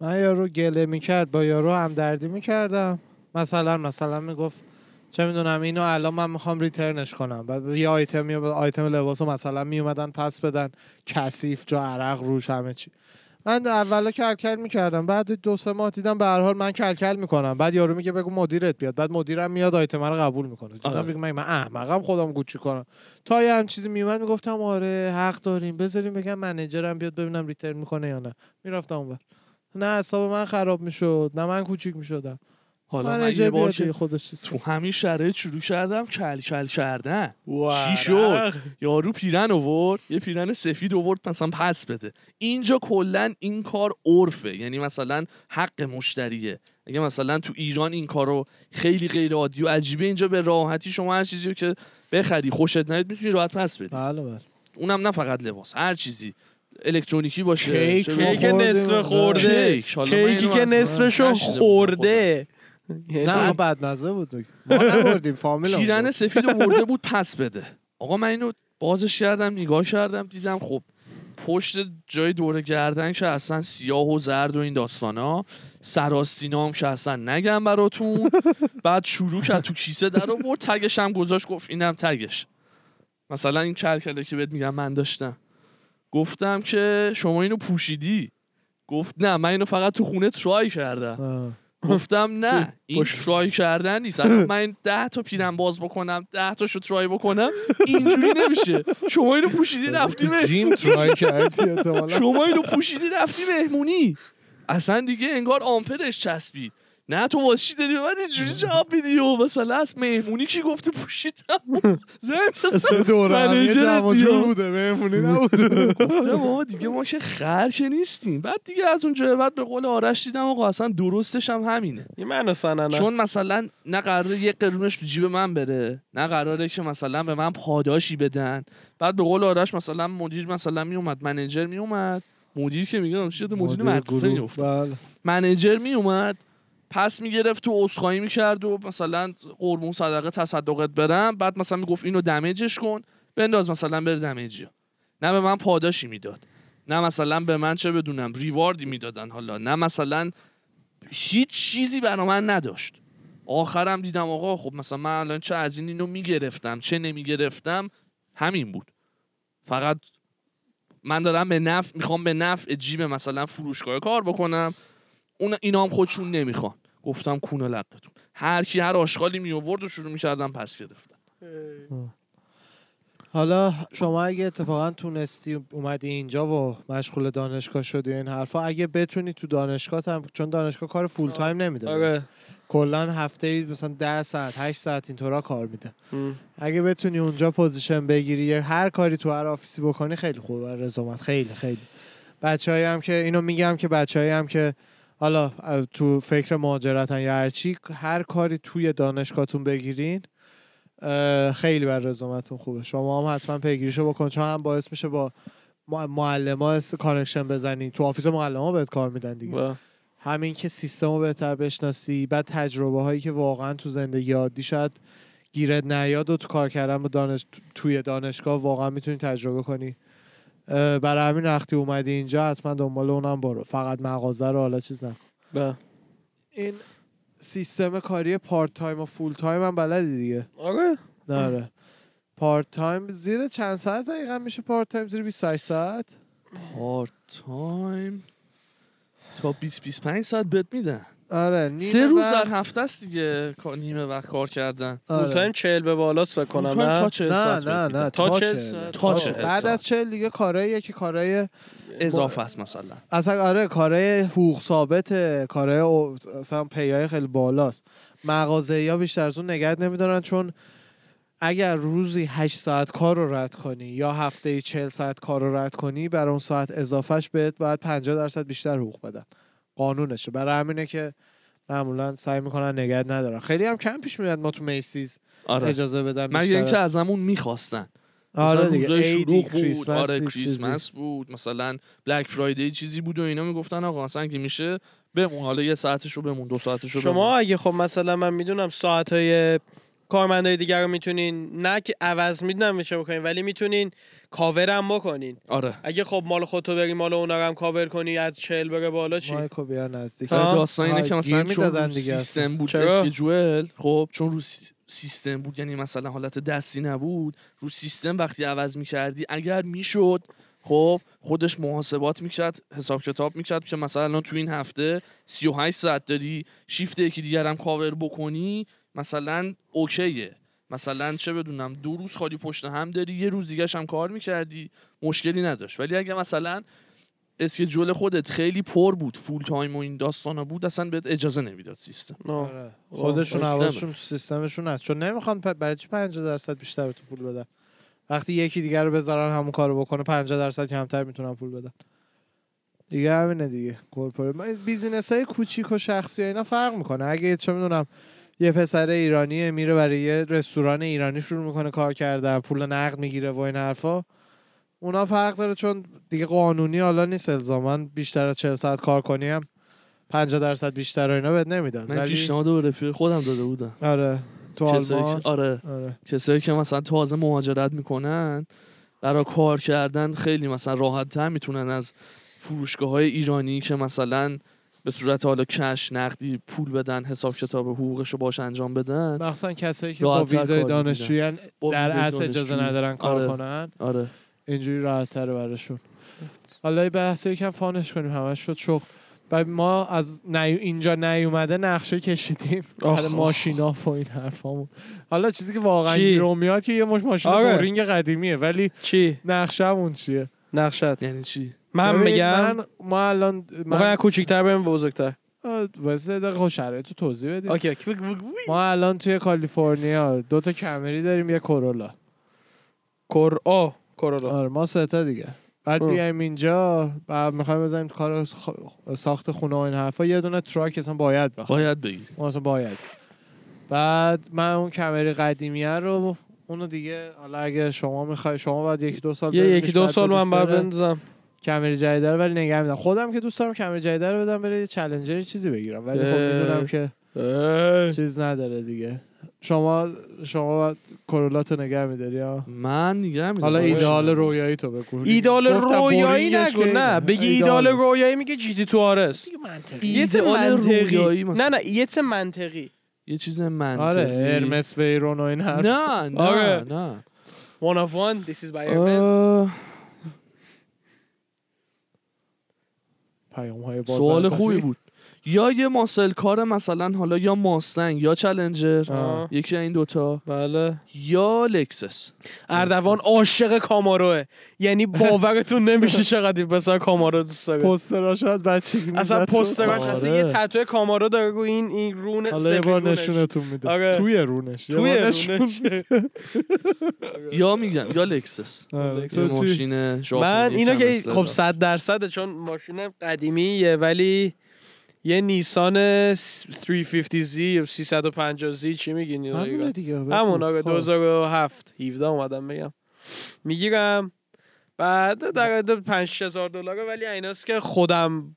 من یارو گله می‌کرد با یارو همدردی می‌کردم. مثلا مثلا می‌گفت چه می‌دونم اینو الان من می‌خوام ریترنش کنم. بعد یه آیتم لباس رو مثلا میومدن پس بدن. کثیف جا عرق روش همه چی. من اولا کلکل می‌کردم بعد دو سه ماه دیدم به هر حال من کلکل می‌کنم. بعد یارو میگه بگو مدیرت بیاد. بعد مدیرم میاد آیتم رو قبول می‌کنه. دیدم آره. میگه من من احمقم خودم گوچی کنم. تا یه هم چیزی میومد می‌گفتم آره حق داریم. بذاریم بگم منیجرم بیاد ببینم ریترن می‌کنه یا نه. می‌رفتم اونور. نه حساب من خراب می‌شد نه من کوچیک می‌شدم. حالا من یه بار که خودش چیز تو همین شرایط شروع کردم کل کل کردن. چی شد؟ یارو پیرن آورد یه پیرن سفید آورد مثلا پس بده. اینجا کلا این کار عرفه. یعنی مثلا حق مشتریه. اگه مثلا تو ایران این کارو خیلی غیر عادی و عجیبه اینجا به راحتی شما هر چیزی رو که بخری خوشت نیاد می‌تونی راحت پس بدی. بله بله. اونم نه فقط لباس هر چیزی. الکترونیکی باشه کیک،. نصف خورده. کیکی که نصفشو خورده. نه آقا بدمزه بود. ما نبردیم فامیل پیرن سفید ورده بود پس بده. آقا من اینو بازش کردم نگاه کردم دیدم خب پشت جای دور گردن که اصلا سیاه و زرد و این داستانا سراستینا هم که اصلا نگم براتون. بعد شروع کرد تو کیسه در آورد تگش هم گذاشت گفت اینم تگش. مثلا این کلکله که بهت میگم من داشتم. گفتم که شما اینو پوشیدی. گفت نه من اینو فقط تو خونه ترای کردم. گفتم (laughs) نه این. ترای کردن نیست (laughs) من ده تا پیرم باز بکنم ده تاشو ترای بکنم اینجوری نمیشه شما اینو پوشیدی رفتی جیم ترای کردی. شما اینو پوشیدی رفتی مهمونی اصلا دیگه انگار آمپرش چسبید نه تو واسه چی داری من اینجوری جواب میدی؟ و مثلا از مهمونی کی گفته پوشیدم؟ زن دوره یه جمع و. بوده مهمونی نبوده. بابا دیگه ما که خر که نیستیم. بعد دیگه از اونجا بعد به قول آرش دیدم آقا اصلا درستش هم همینه. این منو سننه چون مثلا نه قراره یه قرونش تو جیب من بره نه قراره که مثلا به من پاداشی بدن. بعد به قول آرش مثلا مدیر مثلا میومد منیجر میومد. مدیر که میگه شده؟ مدیر مدرسه. میفته بله. منیجر میومد پس می‌گرفت تو عذرخواهی می‌کرد و مثلا قربون صدقه تصدقت برم بعد مثلا می‌گفت اینو دمیجش کن. بنداز مثلا بره دمیجی نه به من پاداشی می‌داد. نه مثلا به من چه بدونم ریواردی می‌دادن حالا. نه مثلا هیچ چیزی برا من نداشت. آخرم دیدم آقا خب مثلا من الان چه از این اینو می‌گرفتم چه نمی‌گرفتم؟ همین بود. فقط من دارم به نفع می‌خوام به نفع جیب مثلا فروشگاه کار بکنم. اون اینا هم خودشون نمی‌خوان. گفتم کونه لقتون هر کی هر آشغالی می آورد و شروع می‌کردم پس گرفتن. حالا شما اگه اتفاقا تونستی اومدی اینجا و مشغول دانشگاه شدی این حرفا اگه بتونی تو دانشگاه هم چون دانشگاه کار فول تایم نمیده. آره. کلا هفته ای مثلا 10 ساعت 8 ساعت اینطورا کار میده. م. اگه بتونی اونجا position بگیری هر کاری تو هر office ی بکنی خیلی خوبه. رزومت خیلی خیلی. بچه‌ای هم که اینو میگم که بچه‌ای هم که حالا تو فکر مهاجرتن یا هرچی هر کاری توی دانشگاهتون بگیرین خیلی بر رزومتون خوبه. شما هم حتما پیگیریشو بکن چون هم باعث میشه با معلم connection بزنی. تو office معلم بهت کار میدن دیگه. با- همین که سیستم رو بهتر بشناسی بعد تجربه هایی که واقعا تو زندگی عادی شاید گیرت نیاد و تو کار کردن با دانش... توی دانشگاه واقعا می‌تونی تجربه کنی. برای همین وقتی اومدی اینجا حتما دنبال اونم برو. فقط مغازه رو حالا چیز نکن. با. این سیستم کاری part time و full time هم بلدی دیگه؟ آره. نره part time زیر چند ساعت؟ دقیقا میشه part time زیر 28 ساعت. part time تا 20 25 ساعت بهت میدن. آره نیمه سه روز در هفته است دیگه نیمه وقت کار کردن آره. تایم 40 به بالاست فکر فول کنم تا نه 40 نه ساعت نه نه میدن. تا چهل. تا چهل. بعد. از چهل دیگه کارهاییه که کارهای اضافه است مثلا اصلا آره کارهای حقوق ثابته کارهای اصلا پیای خیلی بالاست مغازه یا بیشتر از اون نگه نمیدارن چون اگر روزی 8 ساعت کار رو رد کنی یا هفته 40 ساعت کار رو رد کنی برای اون ساعت اضافهش بهت باید 50 درصد بیشتر حقوق بدن قانونشه. برای همینه که معمولا سعی می‌کنن نگه ندارن. خیلی هم کم پیش میاد ما تو Macy's آره. اجازه بدن بیشتر اینکه از- ازمون می‌خواستن. آره مثلا دیگه روزای شلوغ بود. کریسمس، آره. کریسمس بود. مثلا Black Friday چیزی بود و اینا می‌گفتن آقا مثلا اگه میشه بمون حالا یه ساعتشو بمون دو ساعتشو شما بمون. اگه خب مثلا من می‌دونم ساعت های کارمندای دیگر رو می‌تونین نه که عوض می‌دونم میشه بکنین ولی می‌تونین کاور هم بکنین آره اگه خب مال خودتو بری مال اونا رو هم کاور کنی از 40 بره بالا چی mic و بیار نزدیک؟ آره، داستان اینه که مثلا چون می‌دادن دیگه سیستم بود چرا؟ schedule خب چون رو سی- سیستم بود یعنی مثلا حالت دستی نبود رو سیستم وقتی عوض می‌کردی اگر می‌شد خب خودش محاسبات می‌کرد حساب کتاب می‌کرد که مثلا الان تو این هفته 38 ساعت داری شیفت یکی دیگر هم کاور بکنی مثلا okay ه. مثلا چه بدونم دو روز خالی پشت هم داری یه روز دیگه هم کار می‌کردی مشکلی نداشت. ولی اگه مثلا schedule خودت خیلی پر بود full time و این داستانا بود اصلا بهت اجازه نمی‌داد سیستم. آره. خودشون سیستمه. حواسشون تو سیستمشون هست. چون نمی‌خوان پ- برای چی 50 درصد بیشتر به تو پول بدن؟ وقتی یکی دیگر رو بذارن همون کارو بکنه 50 درصد کمتر می‌تونن پول بدن. دیگه همینه دیگه. corporate business های کوچیک و شخصی و اینا فرق می‌کنه. اگه چه می‌دونم یه پسر ایرانیه میره برای یه رستوران ایرانی شروع می‌کنه کار کردن پول نقد می‌گیره و این حرفا. اونا فرق داره چون دیگه قانونی حالا نیست الزاما. بیشتر از 40 ساعت کار کنی هم 50 درصد بیشتر و اینا بهت نمیدن. من ولی پیشنهاد رفیق خودم داده بودم. آره تو کسایی آره. آره. کسایی که مثلا تازه مهاجرت می‌کنن برای کار کردن خیلی مثلا راحت تر می‌تونن از فروشگاه های ایرانی که مثلا به صورت حالا کش نقدی پول بدن حساب کتاب حقوقش رو باش انجام بدن مخصوصا کسایی که با راحت‌تر ویزای دانشجویان در اصل اجازه. ندارن کار آره. کنن آره اینجوری راحت تره براشون حالا بحث یکم fun ش کنیم همش شد شغل بعد ما از نی... اینجا نیومده نقشه کشیدیم برای. ماشینا و این حرفامون حالا چیزی که واقعا؟ گیرم میاد که یه مشت ماشین آره. boring قدیمیه ولی چی نقشه‌مون چیه نقشت. یعنی چی؟ من میگم من ما الان من از کوچیک‌تر بریم به بزرگتر. وایسا دقیقه شرایط رو توضیح بدیم okay okay. بگو، بگو، بگو. ما الان توی کالیفرنیا دو تا Camry داریم یه Corolla کور آ کورولا. آره ما سه تا دیگه. بعد. بیایم اینجا بعد می‌خوایم بزنیم تو کار خ- ساخت خونه و این حرفا. یه دونه تراک اصلا باید بخوام. باید بگی. ما اصلا باید. بعد من اون کمری قدیمیه رو اونو دیگه حالا اگه شما می‌خوای شما بعد یکی دو سال یه یکی دو بعد سال من باید بره. بندازم کمری جدیده رو ولی نگه میدم خودم که دوست دارم کمری جدیده رو بدم بره یه چالنجر چیزی بگیرم ولی خب. می‌دونم که چیز نداره دیگه شما شما باید کرولاتو نگه میداری ها من نگه می‌دارم. حالا. ایدئال رویایی تو بگو ایدال رویایی نگو نه. بگی ایدال رویایی میگه جی تی تو آرس یه منطقی. نه نه یه چه منطقی یه چیز منطقی. آره هرمس ویرون و این حرف. نه نه آره. نه. One of one this is by Hermes. پیام های سوال خوبی بود. یا یه muscle car مثلا حالا یا Mustang یا Challenger آه. یکی از این دوتا بله یا Lexus اردوان عاشق Camaro ه یعنی باورتون نمیشه چقدر این پسر Camaro دوست داره پوستراش از بچگی اصلا. پوستراش اصلا یه آره. تتو Camaro داره رو این این رون حالا یه بار. نشونتون میده آره. توی رونش توی رونش. (laughs) یا میگم یا لکسس آره. چی؟ ماشین من اینو که. خب صد درصده چون ماشین قدیمیه ولی یه نیسان 350Z یا 350Z چی میگین همونه دیگه. همون آقا خب. 2007 17 اومدم بگم می‌گیرم بعد در حد 5 هزار دلاره ولی ایناست که خودم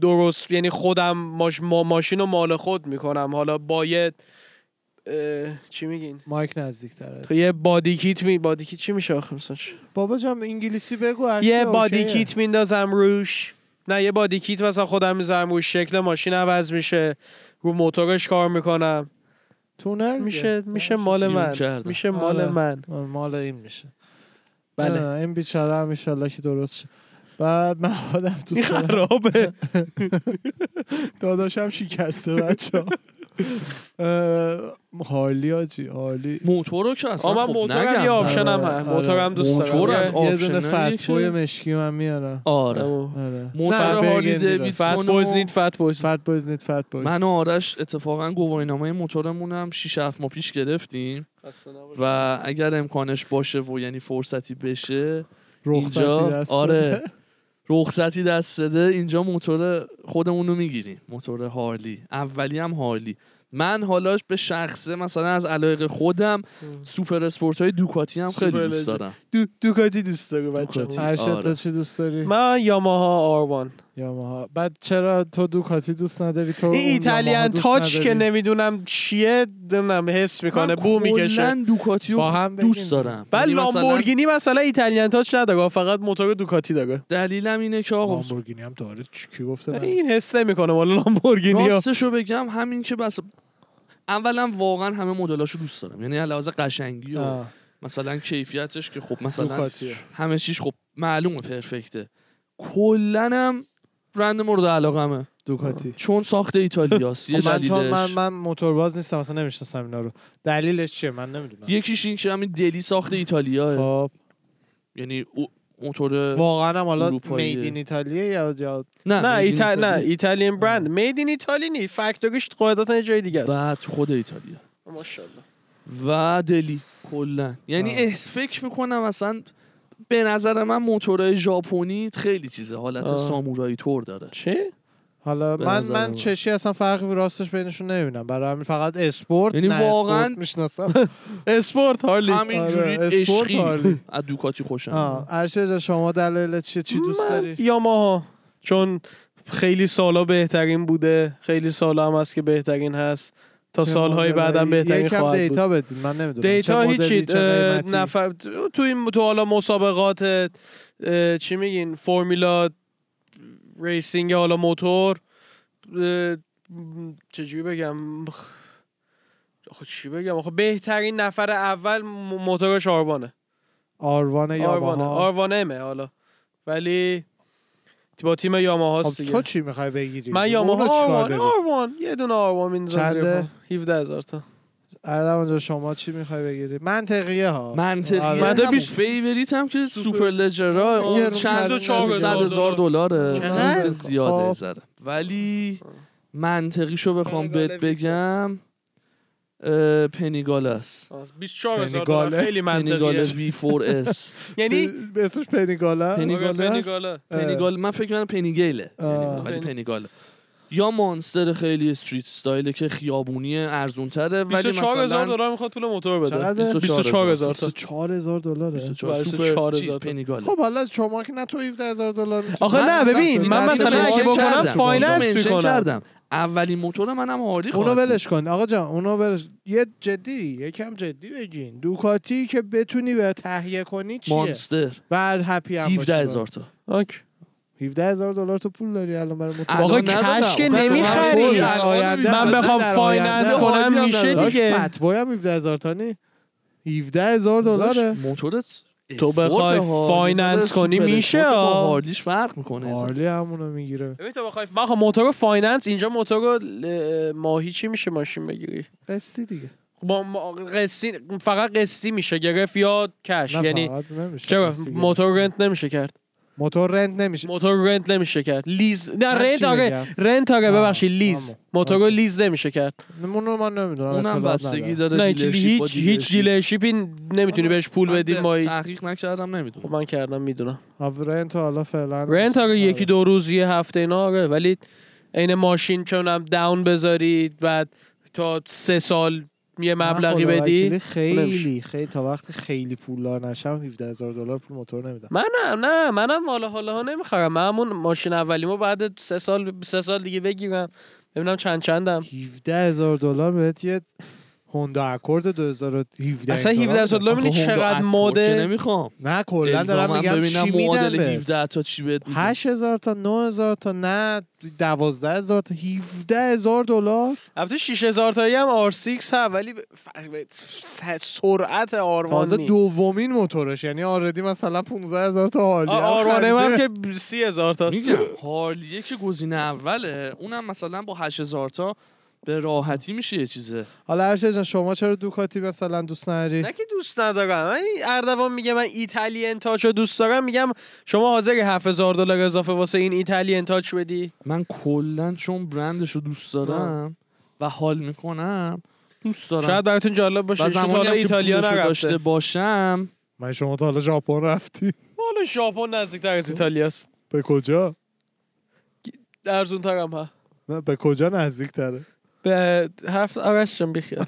درست یعنی خودم ماش ما ماشین رو مال خود می‌کنم حالا باید چی میگین مایک نزدیک تره یه بادی کیت می بادی کیت چی میشه آخه مثلا؟ بابا جان انگلیسی بگو یه بادی. کیت میندازم روش نه یه بادی کیت مثلا خودم می‌ذارم روش شکل ماشین عوض میشه. رو موتورش کار می‌کنم. تونر دیگه. میشه میشه مال تیون من. میشه مال آره. من. آره، مال این میشه. بله. نه، این بیچاره هم ایشالله که درست شه. بعد من آدم دارم خرابه. (laughs) داداشم شکسته بچه Harley آجی Harley. موتور رو که اصلا من خب موتورم. یه option م آره، هم آره. موتورم دوست موتور دارم از یه- یه دونه option هاییه Fat Boy که- مشکی من میارم. آره. آره. موتور Harley. Davidson Fat Boys و- نید Fat Boys Fat Boys نیت Fat Boys من و آرش اتفاقا گواهینامه موتورمون هم 6 7 ماه پیش گرفتیم. و اگر امکانش باشه و یعنی فرصتی بشه اینجا آره. رخصتی دست بده اینجا موتور خودمون رو می‌گیریم موتور Harley اولی هم Harley من حالا به شخصه مثلا از علایق خودم سوپر اسپورت های دوکاتی هم خیلی دوست. دارم دو دوکاتی دوست داره بچه. ارشد آره. چی دوست داری؟ من یاماها آروان یاماها. بعد چرا تو دوکاتی دوست نداری؟ تو این اون ایتالیان تاچ که؟ نمی‌دونم چیه نمی‌دونم حس می‌کنه من بو می‌کشه. کلاً دوکاتی با رو هم دوست. دارم. بعد یعنی مثلا لامبورگینی مثلا ایتالیان تاچ نداره فقط موتور دوکاتی داره دلیلم اینه که آقا لامبورگینی هم داره چی گفته من؟ این حس نمی‌کنه مال لامبورگینی. راستشو بگم همین که بس اولا واقعا همه مدلاشو دوست دارم. یعنی علاوه قشنگی و آه، مثلا کیفیتش که خب مثلا دوکاتیه. همه چیش خب معلومه پرفکته. کلا هم برند مورد علاقمه. دوکاتی. چون ساخت ایتالیاست یه خب من, چون دلیلش. من من موتورباز نیستم مثلا نمی‌شناسم اینا رو. دلیلش چیه؟ من نمی‌دونم. یکیش این که همین دلی ساخت ایتالیاه خب. یعنی او- موتور واقعا هم حالا. میدین ایتالیه یا یا نه نه میدین ایتا... نه ایتالیا. ایتالیان برند مید این ایتالی نی فکتوریش قاعدتا یه جای دیگه است. و تو خود ایتالیا. ماشاءالله. و دلی کلا. یعنی. احس فکر می‌کنم اصلا به نظر من موتورهای ژاپنی خیلی چیزه. حالت آه. سامورایی تور داره. چی؟ حالا من من. چشی اصلا فرقی راستش بینشون نمی‌بینم. برای همین فقط اسپورت یعنی نه واقعاً- (laughs) اسپورت می‌شناسم. sport Harley همینجوری آره، اسپورت عشقی. از Ducati خوشم آرش جان، شما دلیل چیه چی دوست داری؟ Yamaha. چون خیلی سالا بهترین بوده خیلی سالا هم هست که بهترین هست. تا سالهای؟ بعدم بهترین خواهد بود. data بدین من نمی‌دونم. data هیچی؟ نفر تو این تو حالا مسابقات چی میگین؟ formula racing حالا موتور چجوری بگم؟ آخه چی بگم؟ آخه بهترین نفر اول موتورش آروانه آروان آروانه. یاماها آروانه امه حالا. ولی با تیم Yamaha ست خب دیگه. تو چی می‌خوای بگیری؟ من Yamaha چیکار آروان یه دونه آروان میندازم زیر چنده؟ پا. 17 هزار تا. اردوان جان، شما چی می‌خوای بگیری؟ منطقیه ها. منطقیه. آره. من بیست- favorite هم که Superleggera اون چند صد هزار دلاره زیاده خب. ذره ولی منطقیشو بخوام بهت بگم Panigale است. 24 هزار خیلی Panigale منطقیه V4S (laughs) یعنی اسمش پنیگالا پنی- Panigale است؟ Panigale. Panigale من فکر کنم پنیگیله. آه. ولی پنی- Panigale. یا Monster خیلی street style ه که خیابونی ارزون تره ولی 24 هزار مثلا دلار می‌خواد پول موتور بده. چقدر؟ 24 هزار تا. 24 هزار دلاره. 24 برای سوپر 24 چیز هزار تا. Panigale. خب حالا شما که نه تو 17 هزار دلار می‌تونی- آخه نه ببین من مثلا اگه بکنم. finance می‌کنم. کردم. اولین موتور منم هارلی اونو خواهد بود. ولش کن آقا جان اونو ولش یه جدی یکم جدی بگین دوکاتی که بتونی به تهیه کنی چیه Monster بعد هپی هم 17 هزار تا اوکی. 17 هزار دلار تو پول داری الان برای موتور آقا. cash که آخه نمی‌خری. الان آینده من. بخوام finance. کنم میشه دیگه Fat Boy هم 17 هزار تا نی 17 هزار دلاره موتورت تو بخوای. finance کنی میشه با ها. هارلیش فرق می‌کنه. هارلی همونو می‌گیره. ببین تو بخوای من خب موتور finance اینجا موتور ماهی چی میشه ماشین بگیری؟ قسطی دیگه. خب با ما- قسطی فقط قسطی میشه گرفت یا cash؟ یعنی چرا. موتور rent نمیشه کرد. موتور rent نمیشه موتور rent نمیشه کرد lease نه rent آره بگم؟ rent آره آه، ببخشید lease. موتور رو. lease نمیشه کرد اونو من نمی‌دونم اونم بستگی. داره نه هیچ هیچ dealership ی نمی‌تونی بهش پول بدی ماهی تحقیق نکردم خب نمی‌دونم من کردم می‌دونم rent حالا فعلا rent آره یکی. دو روز یه هفته اینا آره ولی عین ماشین چونم داون بذاری بعد تا سه سال یه مبلغی بدی؟ خیلی خیلی تا وقتی خیلی پولدار نشم 17 هزار دلار پول موتور نمیدم. من نه نه منم حالا حالا ها نمی‌خرم. من همون ماشین اولیمو بعد سه سال سه سال دیگه بگیرم. ببینم چند چندم. 17 هزار دلار بهت یه هوندا اکورد 2017 اصلا این 17 هزار دلار دلار می‌دونی چقدر مدل نمی‌خوام. نه کلا دارم میگم چی معادل بهت؟ 17 تا چی بهت میدن 8000 تا 9000 تا نه 12000 تا 17000 دلار؟ البته 6000 تایی هم R6 هست ولی ب- ف- ف- سرعت آروان تازه. دومین موتورش یعنی آردی مثلا 15000 تا هارلی هم آروانه هم. که 30000 تاست. میگم. هارلیه که گزینه اوله. اونم مثلا با 8000 تا به راحتی میشه یه چیزه. حالا جان شما چرا دوکاتی مثلا دوست نداری؟ نه که دوست ندارم. من اردوان میگه من ایتالیان تاچ رو دوست دارم میگم شما حاضری 7000 دلار اضافه واسه این ایتالیان تاچ بدی؟ من کلا چون برندش رو دوست دارم و حال می‌کنم دوست دارم. شاید براتون جالب باشه. زمانی حالا ایتالیا داشته نرفته. باشم. من شما تا حالا ژاپن رفتی. حالا ژاپن نزدیکتر از ایتالیاست. به کجا؟ ارزون ترم ها. نه به کجا نزدیک تره به هفت آرش جان بخیر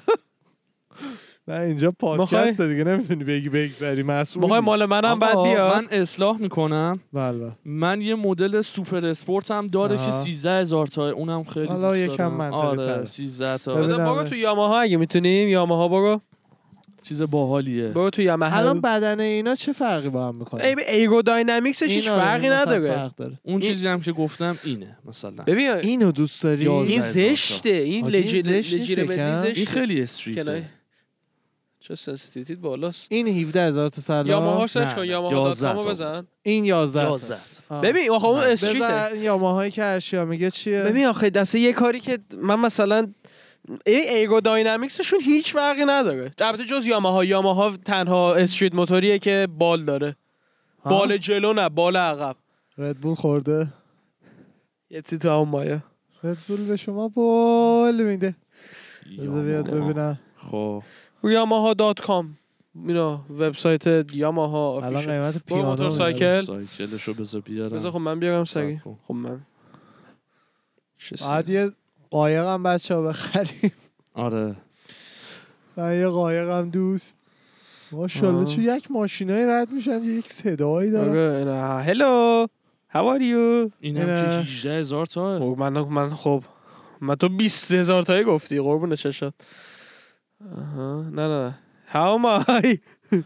نه اینجا پادکست دیگه نمی‌تونی بگی بگذری مسئول می‌خوای مال منم بعد بیا من اصلاح می‌کنم بله من یه مدل super sport هم داره. که 13000 هزار تا اونم خیلی حالا یکم. منطقی آره تره. 13 تا ببینمش. تو یاماها اگه می‌تونیم یاماها برو چیز باحالیه. برو تو یاماها الان بدن اینا چه فرقی با هم می‌کنه؟ ای aerodynamics ش هیچ فرقی نداره. فرق داره. اون چیزی هم که گفتم اینه مثلا. ببین اینو دوست داری. این 11,000 تا. زشته. این لجیره این خیلی کنای. street ه چه sensitivity ت بالاست؟ این 17 هزار تا سلام. یاماها search نه، کن نه. یاماها dot 11 com و تا بزن. این 11 تا. 11 آه. ببین آخه اون نه. street ه بزن یاماهایی که ارشیا میگه چیه؟ ببین آخه دسته یه کاری که من مثلا aerodynamics شون هیچ فرقی نداره. البته جز یاماها یاماها تنها street موتوریه که بال داره. ها؟ بال جلو نه بال عقب. Red Bull خورده. یه تی تو همون مایه. Red Bull به شما بول میده. بذار بیاد. ببینم. خب. یاماها dot com اینا وبسایت یاماها الان official قیمت پیانو موتور می‌دم. cycle. cycle شو بذار بیارم. بذار خب من بیارم سری کن. خب من. بعد یه قایقم بچه ها بخریم. آره. من یه قایقم دوست. ماشاءالله آه. چون یک ماشینایی رد میشن یک صدایی داره hello how are you این هم. که 18 هزار تا. خب من من خب من تو 20 هزار تایی گفتی قربون چشات. آها. نه نه نه. How am I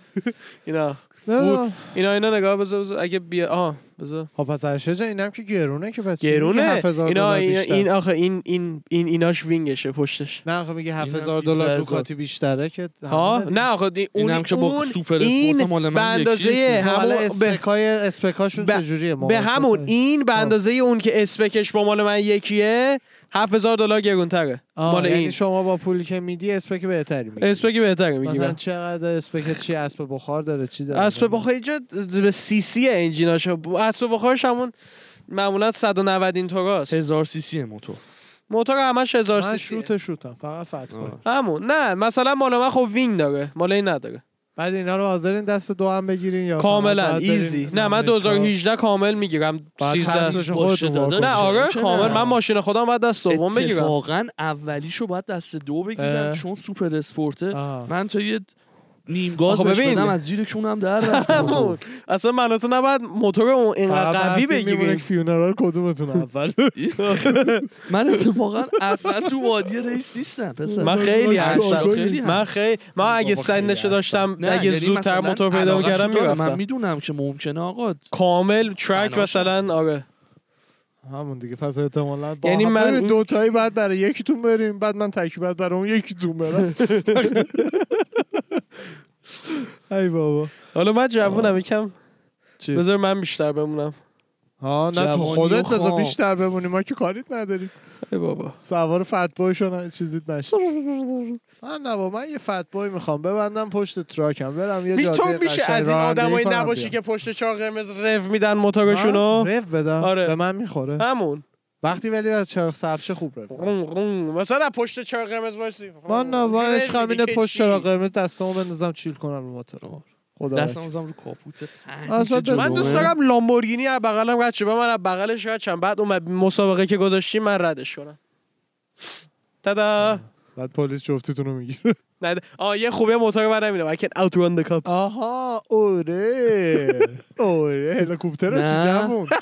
(laughs) اینا. فود اینا اینا نگاه بذار بذار. اگه بیا آها بذار. خب پس ارشد جان اینم که گرونه که پس گرونه؟ 7000 اینا این, آخه این این این ایناش وینگشه پشتش. نه آخه میگه اینم 7000 17,000. دلار دوکاتی بیشتره که ها نه آخه اون هم که با سوپر اسپورت مال به من اندازه خب حالا همون به, اسپکای اسپکاشون به- چجوریه؟ به همون این به اندازه اون که اسپکش با مال من یکیه. 7000 دلار گرونتره. مال یعنی این. شما با پولی که میدی spec بهتری می‌گیری spec بهتره مثلا می‌گیرم چقدر spec چی اسب بخار داره چی داره؟ اسب بخار اینجا به سی سی engine اش اسب بخارش همون معمولا 190 این توراست هزار سی سی موتور. موتور همش 1000 من سی شوت شوتم فقط آه. همون. نه مثلا مال من خب wing داره. مال این نداره. بعد اینا رو حاضرین دست دو هم بگیرین یا کاملا easy نه من نمایشگاه؟ 2018 کامل می‌گیرم بعد 13 تصمیمش باشه خودتون داداش. واکنین. نه آره؟ کامل من ماشین خودم باید دست دوم بگیرم اتفاقا اولیشو باید دست دو بگیرم. چون super sport ه. من تا یه نیم گاز ببین. بدم از زیر (laughs) کونم در رفت. (laughs) اصلا من تو نباید موتور اون اینقدر قوی که funeral کدومتون (laughs) اول من اتفاقا اصلا تو وادی race نیستم پسر من خیلی هستم خیلی من هست. خیلی من اگه سنشو داشتم اگه یعنی زودتر موتور پیدا می‌کردم داره. من می‌رفتم می‌دونم که ممکنه آقا کامل ترک. مثلا آره همون دیگه. پس احتمالاً با یعنی هم من- دو تایی بعد برای یکیتون بریم بعد من تکی بعد برای اون یکیتون برم. (laughs) ای بابا. حالا من جوونم یکم؟ بذار من بیشتر بمونم. ها نه تو خودت بذار خام. بیشتر بمونی ما که کاریت نداریم. ای بابا. سوار فتبوی شو چیزیت نشه. (laughs) من نه من یه Fat Boy می‌خوام ببندم پشت truck م برم یه می جاده تو میشه از این آدمایی نباشی. که پشت چراغ قرمز rev میدن موتورشونو؟ rev بدم آره. به من می‌خوره. همون. وقتی ولی از چراغ سبز خوب قم. مثلا پشت چراغ قرمز وایسی. من نه rev عشقم اینه پشت؟ چراغ قرمز دستامو بندازم chill کنم رو موتور خدا دستم رو کاپوت من دوست. دارم لامبورگینی از بغلم رد شه. من از بغلش رد شم بعد اون مسابقه که گذاشتی من ردش کنم. تدا بعد پلیس جفتتون رو می‌گیره. نه آه یه خوبه موتور من نمیدم I can outrun the cops. آها اوره. اوره هلیکوپتر چی نه. جوون؟ (laughs)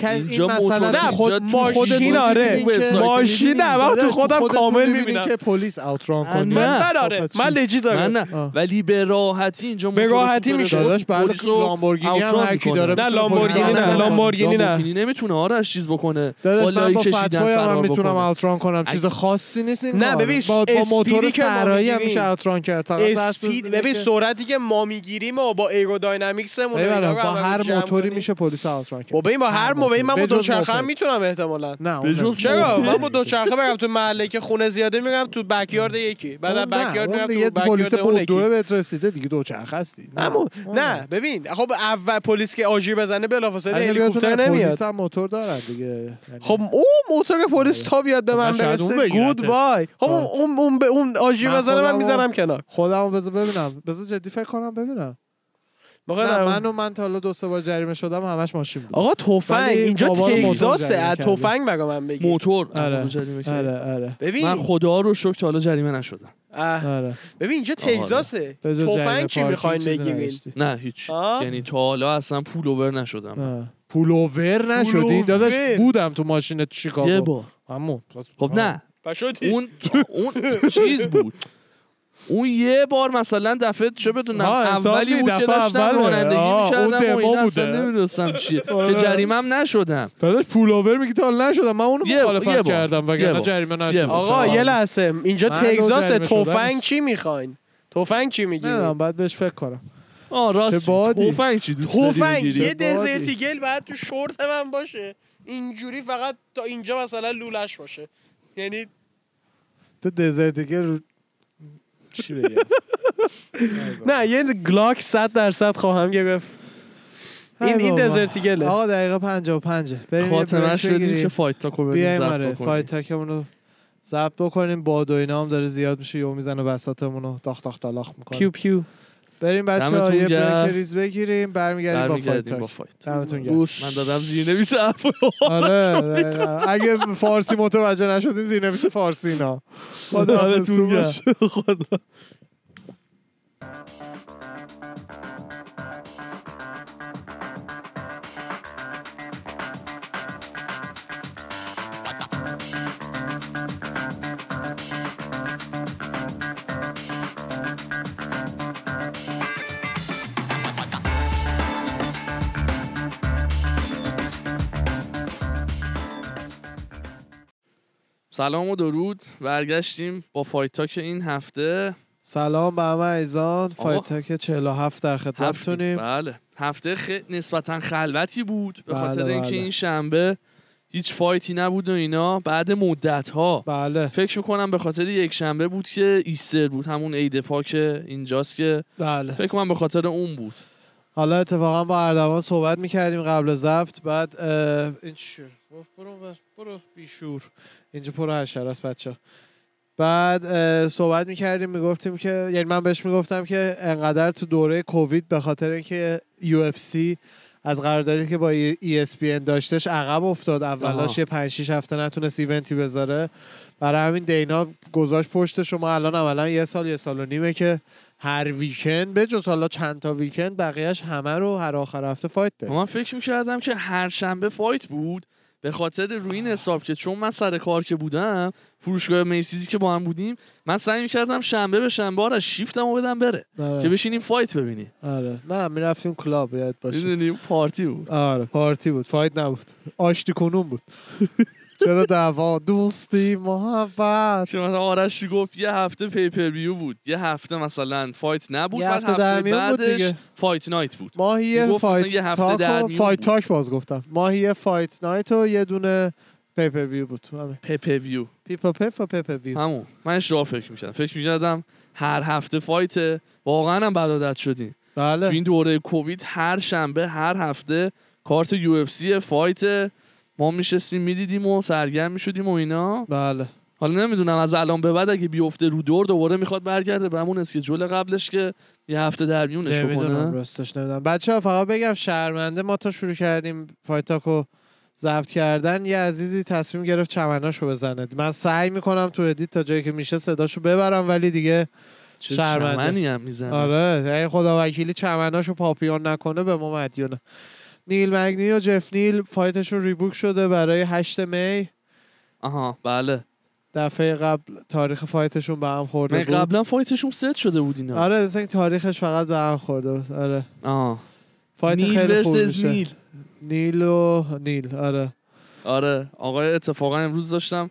که این اینجا مثلا نه خود اینجا ماشین آره. ماشین؟ نه من تو خودم کامل می‌بینم که پلیس اوتران من کنه نه. من آره من؟ لجی دارم من نه. ولی به راحتی اینجا به راحتی میشه. داداش بله لامبورگینی هم هر کی. داره نه، لامبورگینی نه،. لامبورگینی نه. نمی‌تونه آرش چیز بکنه داداش من بالایی با کشیدن فرار می‌تونم بکنه. اوتران کنم چیز خاصی نیست این نه،. ببین، با, با موتور صحرایی هم می‌گیریم. میشه اوتران کرد اسپید ببین سرعتی که ما می‌گیریم و با رو با هر موتوری. میشه پلیس اوتران کرد با ببین با هر موقعی من با دوچرخه هم. می‌تونم احتمالاً. نه. چرا. من با دوچرخه برم تو محله که خونه زیاده میرم تو بکیارد یکی. بعد از بکیارد میرم تو پلیس بکیارد اون بودوه یکی. بهت رسیده دیگه دوچرخه هستی. اون نه ببین خب اول پلیس که آژیر بزنه بلافاصله هلیکوپتر نمیاد. پلیس هم موتور دارن دیگه. یعنی- خب اون موتور پلیس تا بیاد به خب من برسه. گود بای خب اون خب. اون اون به اون آژیر من بزنه من می‌ذارم کنار. خودمو بذار ببینم. بذار جدی فکر کنم ببینم. نه در- من و من تا حالا دو سه بار جریمه شدم همش ماشین بود. آقا تفنگ اینجا تگزاسه جریمه از. تفنگ برا من بگی موتور. آره. کرد. آره آره. ببین. من خدا رو شکر تا حالا جریمه نشدم. آره. ببین اینجا تگزاسه. جز جریمه تفنگ چی می‌خواین نداشتی. نه هیچ؟ یعنی تا حالا اصلا پول اوور نشدم. پولوور نشدی؟ پولوور. داداش بودم تو ماشین تو یه شیکاگو بار همون خب نه. اون اون چیز بود. (laughs) اون یه بار مثلا دفعه چه بدونم اولی بود که داشتم. رانندگی اون می‌کردم و این اصلا بوده. نمی‌دونستم چیه که آره. جریمم نشدم داداش پولوور میگی تا نشدم من اونو مخالفت. کردم وگرنه. جریمه نشدم. آقا یه لحظه اینجا شدم. تفنگ چی می‌خواین تفنگ چی نمی‌دونم می‌گیرین باید بهش فکر کنم آه راست. تفنگ چی دوست داری تفنگ؟ یه. Desert Eagle باید تو شورت من باشه اینجوری فقط تا اینجا مثلا لولش باشه یعنی تو Desert Eagle رو چی بگم؟ (laughs) نه یه Glock 100 درصد خواهم گرفت. این ای این. Desert Eagle ه آقا دقیقه 55 بریم خاتمه شدیم. که fight talk و بریم آره بکنیم. fight talk مون رو ضبط بکنیم. باد و اینا هم داره زیاد میشه یهو می‌زنه بساطمون رو داخ داخ دالاخ می‌کنه. پیو پیو. بریم بچه ها یه. break ریز بگیریم برمیگردیم با fight با talk. fight. دمتون گرم. بوس. من دادم زیر نویس حرف آره دقیقاً. (laughs) اگه فارسی متوجه نشدین زیرنویس فارسی اینا خدا خدا. سلام و درود. برگشتیم با fight talk این هفته. سلام به همه عزیزان آقا. fight talk 47 در هفته. خدمتتونیم بله. هفته خ... نسبتا خلوتی بود. به بله، خاطر اینکه بله. این شنبه هیچ fight ی نبود و اینا. بعد مدت ها بله. فکر می‌کنم به خاطر یک شنبه بود که ایستر بود. همون عید پاک اینجاست که بله. فکر کنم به خاطر اون بود. حالا اتفاقا با اردوان صحبت می‌کردیم قبل ضبط. بعد این؟ برو برو برو بیشور. اینجا پر حشر است بچه بعد صحبت می‌کردیم می‌گفتیم که یعنی من بهش می‌گفتم که انقدر تو دوره کووید به خاطر اینکه UFC از قراردادی که با ESPN داشتش عقب افتاد. اولاش. یه 5 6 هفته نتونست ایونتی بذاره. برای همین دینا گذاشت پشت شما. الان عملا یه سال یه سال و نیمه که هر ویکند به جز حالا چند تا ویکند بقیهش همه رو هر آخر هفته فایت داره. من فکر می‌کردم که هر شنبه fight بود. به خاطر روی این حساب که چون من سر کار که بودم فروشگاه میسیزی که با هم بودیم من سعی می‌کردم شنبه به شنبه آره شیفتم رو بدم بره. که آره. بشینیم fight ببینیم. آره. نه می‌رفتیم club یا باشه party بود. آره party بود. fight نبود. آشتی کنون بود. (laughs) چرا دعوا؟ دوستی محبت که مثلا آرش گفت؟ یه هفته pay-per-view بود. یه هفته مثلا fight نبود. یه هفته در میون بود دیگه. fight night بود. ماهی یه fight یه هفته talk در fight. talk باز گفتم. ماهی یه fight night و یه دونه pay-per-view بود. pay-per-view پیپا پیپ و pay-per-view همون. من اشتباه فکر می‌کردم فکر می‌کردم هر هفته fight واقعا هم بد عادت شدیم تو بله این دوره کووید هر شنبه هر هفته card UFC fight ما میشستیم می‌دیدیم و سرگرم می‌شدیم و اینا. بله. حالا نمی‌دونم از الان به بعد اگه بیفته رو دور دوباره می‌خواد برگرده به همون schedule قبلش که یه هفته در میونش بکنه. راستش نمی‌دونم. بچه ها فقط بگم شرمنده ما تا شروع کردیم فایتاکو ضبط کردن یه عزیزی تصمیم گرفت چمناشو بزنه. من سعی می‌کنم تو edit تا جایی که میشه صداشو ببرم ولی دیگه شرمنده. هم می‌زنه. آره خدا وکیلی چمناشو پاپیون نکنه به ما مدیونه نیل مگنی و جف نیل fight شون rebook شده برای 8 می. آها. بله. دفعه قبل تاریخ fight شون به هم خورده من بود. قبلا fight شون set شده بود اینا؟ آره مثلا تاریخش فقط به هم خورده بود. آره. آه. fight نیل خیلی خوب میشه. نیل. نیل و نیل آره. آره. آقای اتفاقا امروز داشتم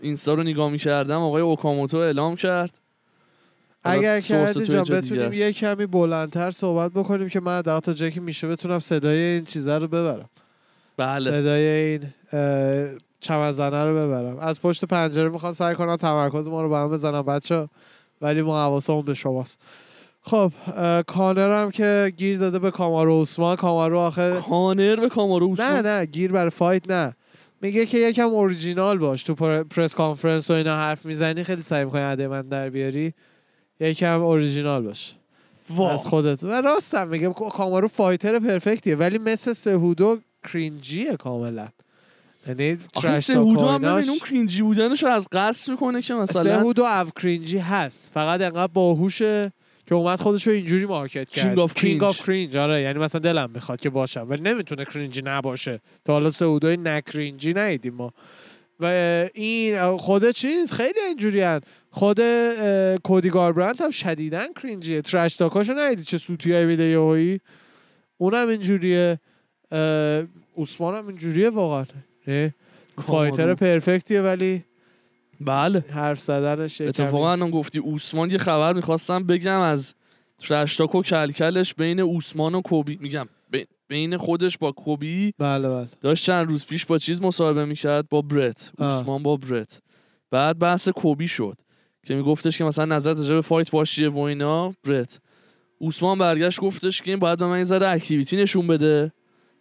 اینستا رو نگاه می‌کردم آقای اوکاموتو اعلام کرد. اگر توی جان بتونیم. یه کمی بلندتر صحبت بکنیم که من حداقل تا جایی که میشه بتونم صدای این چیزه رو ببرم. بله. صدای این اه، چمنزنه رو ببرم. از پشت پنجره می‌خوان سعی کنن تمرکز ما رو به هم بزنن بچه. ولی ما حواسمون به شماست. خب کانر هم که گیر داده به کامارو عثمان. کامارو آخه کانر به کامارو نه نه گیر برای fight نه. میگه که یکم اورجینال باش تو پر- press conference و اینا حرف می‌زنی خیلی سعی می‌کنی ادای من در بیاری. یکم اوریجینال باش. از خودت. و راستم میگه کامارو fighter perfect یه ولی مثل سهودو cringy ه کاملا. یعنی آخه سهودو هم ببین اون cringy بودنش از قصد می‌کنه که مثلا سهودو او cringy هست. فقط انقدر باهوشه که اومد خودش رو اینجوری market کرد. King of کینگ cringe. آف کرینج آره. یعنی مثلا دلم می‌خواد که باشم ولی نمی‌تونه cringy نباشه. تا حالا سهودوی ن cringy ندیدیم ما. و این خود چیز خیلی اینجوری هن. خود کودی گاربرند هم شدیدن cringy ه trash talk اشو ندیدی چه سوتی میده یهویی اونم اینجوریه. عثمان هم اینجوریه واقعا. فایتر. پرفکتیه ولی بله. حرف زدنش اتفاقا الان گفتی اوسمان یه خبر می‌خواستم بگم از ترشتاک و کلکلش بین اوسمان و کوبی میگم بین- خودش با کوبی بله بله. داشت چند روز پیش با چیز مصاحبه می‌کرد؟ با برت. اوسمان با برت. بعد بحث کوبی شد. که میگفتش که مثلا نظر راجع به فایت باشیه و اینا. برت اوسمان برگشت گفتش که این باید به من یه ذره activity نشون بده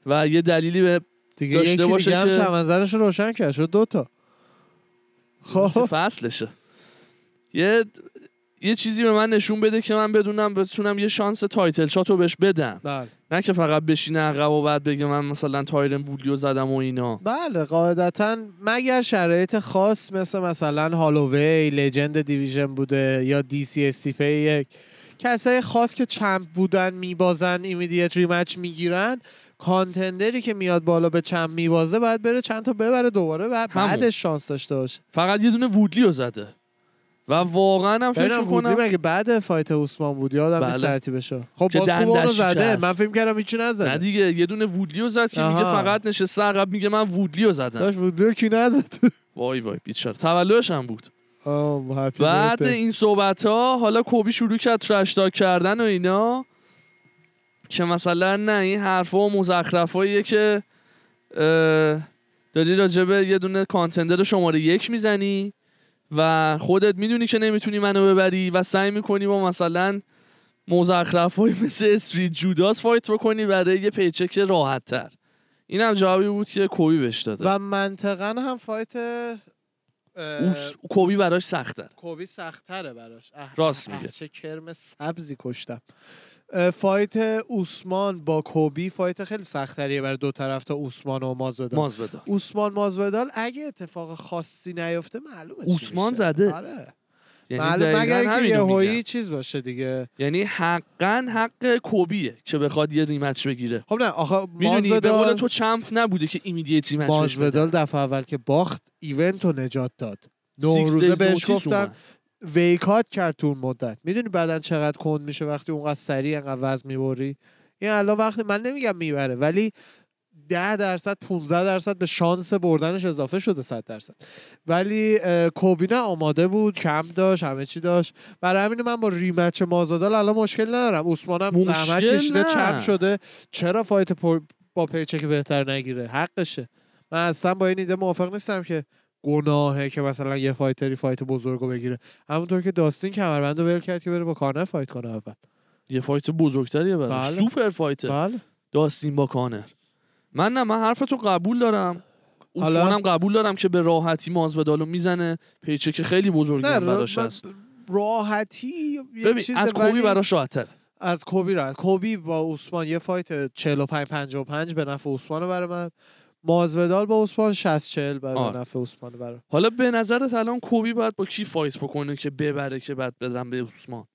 و یه دلیلی به دیگه داشته یکی باشه دیگه هم که- چمنزنش رو روشن کرد شد دوتا خب. فصلشه. یه یه چیزی به من نشون بده که من بدونم بتونم یه شانس title shot رو بهش بدم. بله. نه که فقط بشینه عقب و بعد بگه من مثلا تایرن وولیو زدم و اینا. بله قاعدتا مگر شرایط خاص مثل مثلا هالووی legend division بوده یا دی سی استیپه یک کسای خاص که champ بودن میبازن immediate rematch می‌گیرن contender ی که میاد بالا به champ میبازه باید بره چند تا ببره دوباره و. بعدش شانس داشته باشه. فقط یه دونه وودلیو زده. و واقعا هم فکر می‌کنم مگه بعد fight عثمان بود؟ یادم نیست بله. ترتیبشو خب باز خوب زده. شکست. من فکر کردم هیچی نزده. نه دیگه یه دونه وودلیو زد که میگه. فقط نشسته عقب میگه من وودلیو زدم. داشت وودلی رو کی نزد؟ (laughs) وای وای بیچاره. تولدش هم بود. بعد. این صحبت ها حالا کوبی شروع کرد trash talk کردن و اینا که مثلا نه این حرفا و مزخرفاتیه که داری راجبه یه دونه contender شماره یک می‌زنی. و خودت می‌دونی که نمی‌تونی منو ببری و سعی می‌کنی با مثلا مزخرفایی مثل Street Judas fight بکنی برای یه paycheck راحت تر این هم جوابی بود که کوبی بهش داده. و منطقا هم fight اه، اوس- کوبی براش سخت‌تر. کوبی سخت‌تره براش. راست میگه. چه کرم سبزی کشتم. fight اوسمان با کوبی fight خیلی سختریه برای دو طرف تا اوسمان و مازودال ماز بده اوسمان مازودال اگه اتفاق خاصی نیفته معلومه اوسمان. زده. آره یعنی مگر یهویی میگم. چیز باشه دیگه یعنی حقا حق کوبیه که بخواد یه rematch بگیره خب نه آخه می‌دونی به قول مازودال تو champ نبودی که immediate rematch مازودال. دفعه اول که باخت ایونت رو نجات داد نوروزه days بهش گفتن. ویکات کرد تو اون مدت. می‌دونی بعدا چقدر کند میشه وقتی اونقدر سریع انقدر وزن می‌بری؟ این الان وقتی من نمیگم می‌بره ولی ده درصد 15 درصد به شانس بردنش اضافه شده 100 درصد. ولی اه، کوبی نه آماده بود کم داشت همه چی داشت. برای همین من با ریمچ مازودال الان مشکل ندارم. عثمانم زحمت کشیده. چپ شده. چرا fight. با paycheck بهتر نگیره؟ حقشه. من اصلا با این ایده موافق نیستم که گناهه که مثلا یه fighter ی fight بزرگو بگیره. همونطور که داستین کمربند رو ول کرد که بره با کانر fight کنه اول. یه fight بزرگتریه برای بله. super fight ه. بله. داستین با کانر. من نه من حرفتو قبول دارم. اصلا قبول دارم که به راحتی مازودالو می‌زنه. paycheck خیلی بزرگی براش هست. راحتی ببین چیز از کوبی براش راحت‌تره از کوبی راحت کوبی با عثمان یه فایت 45 55 به نفع عثمان برای من. مازودال با عثمان 60 40 برای. نفع عثمان برای حالا به نظرت الان کوبی باید با کی فایت بکنه که ببره که بعد بدم به عثمان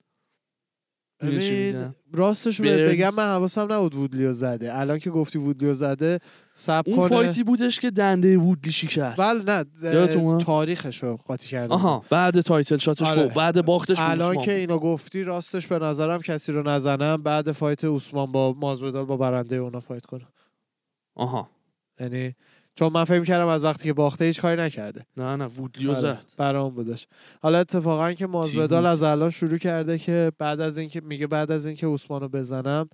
ببین؟ راستش برنز. بگم من حواسم نبود وودلیو زده الان که گفتی وودلیو زده سب اون کنه فایتی بودش که دنده وودلی شکست بله نه؟ تاریخش رو قاطی کرده آها بعد تایتل شاتش آره. بعد باختش الان که. اینو گفتی راستش به نظرم کسی رو نزنم بعد fight عثمان با مازودال با برنده اونا fight کنه آها یعنی چون من فکر کردم از وقتی که باخته هیچ کاری نکرده. نه نه وودلیو زد. برام بودش. حالا اتفاقا که مازودال. از الان شروع کرده که بعد از اینکه میگه بعد از اینکه عثمانو بزنم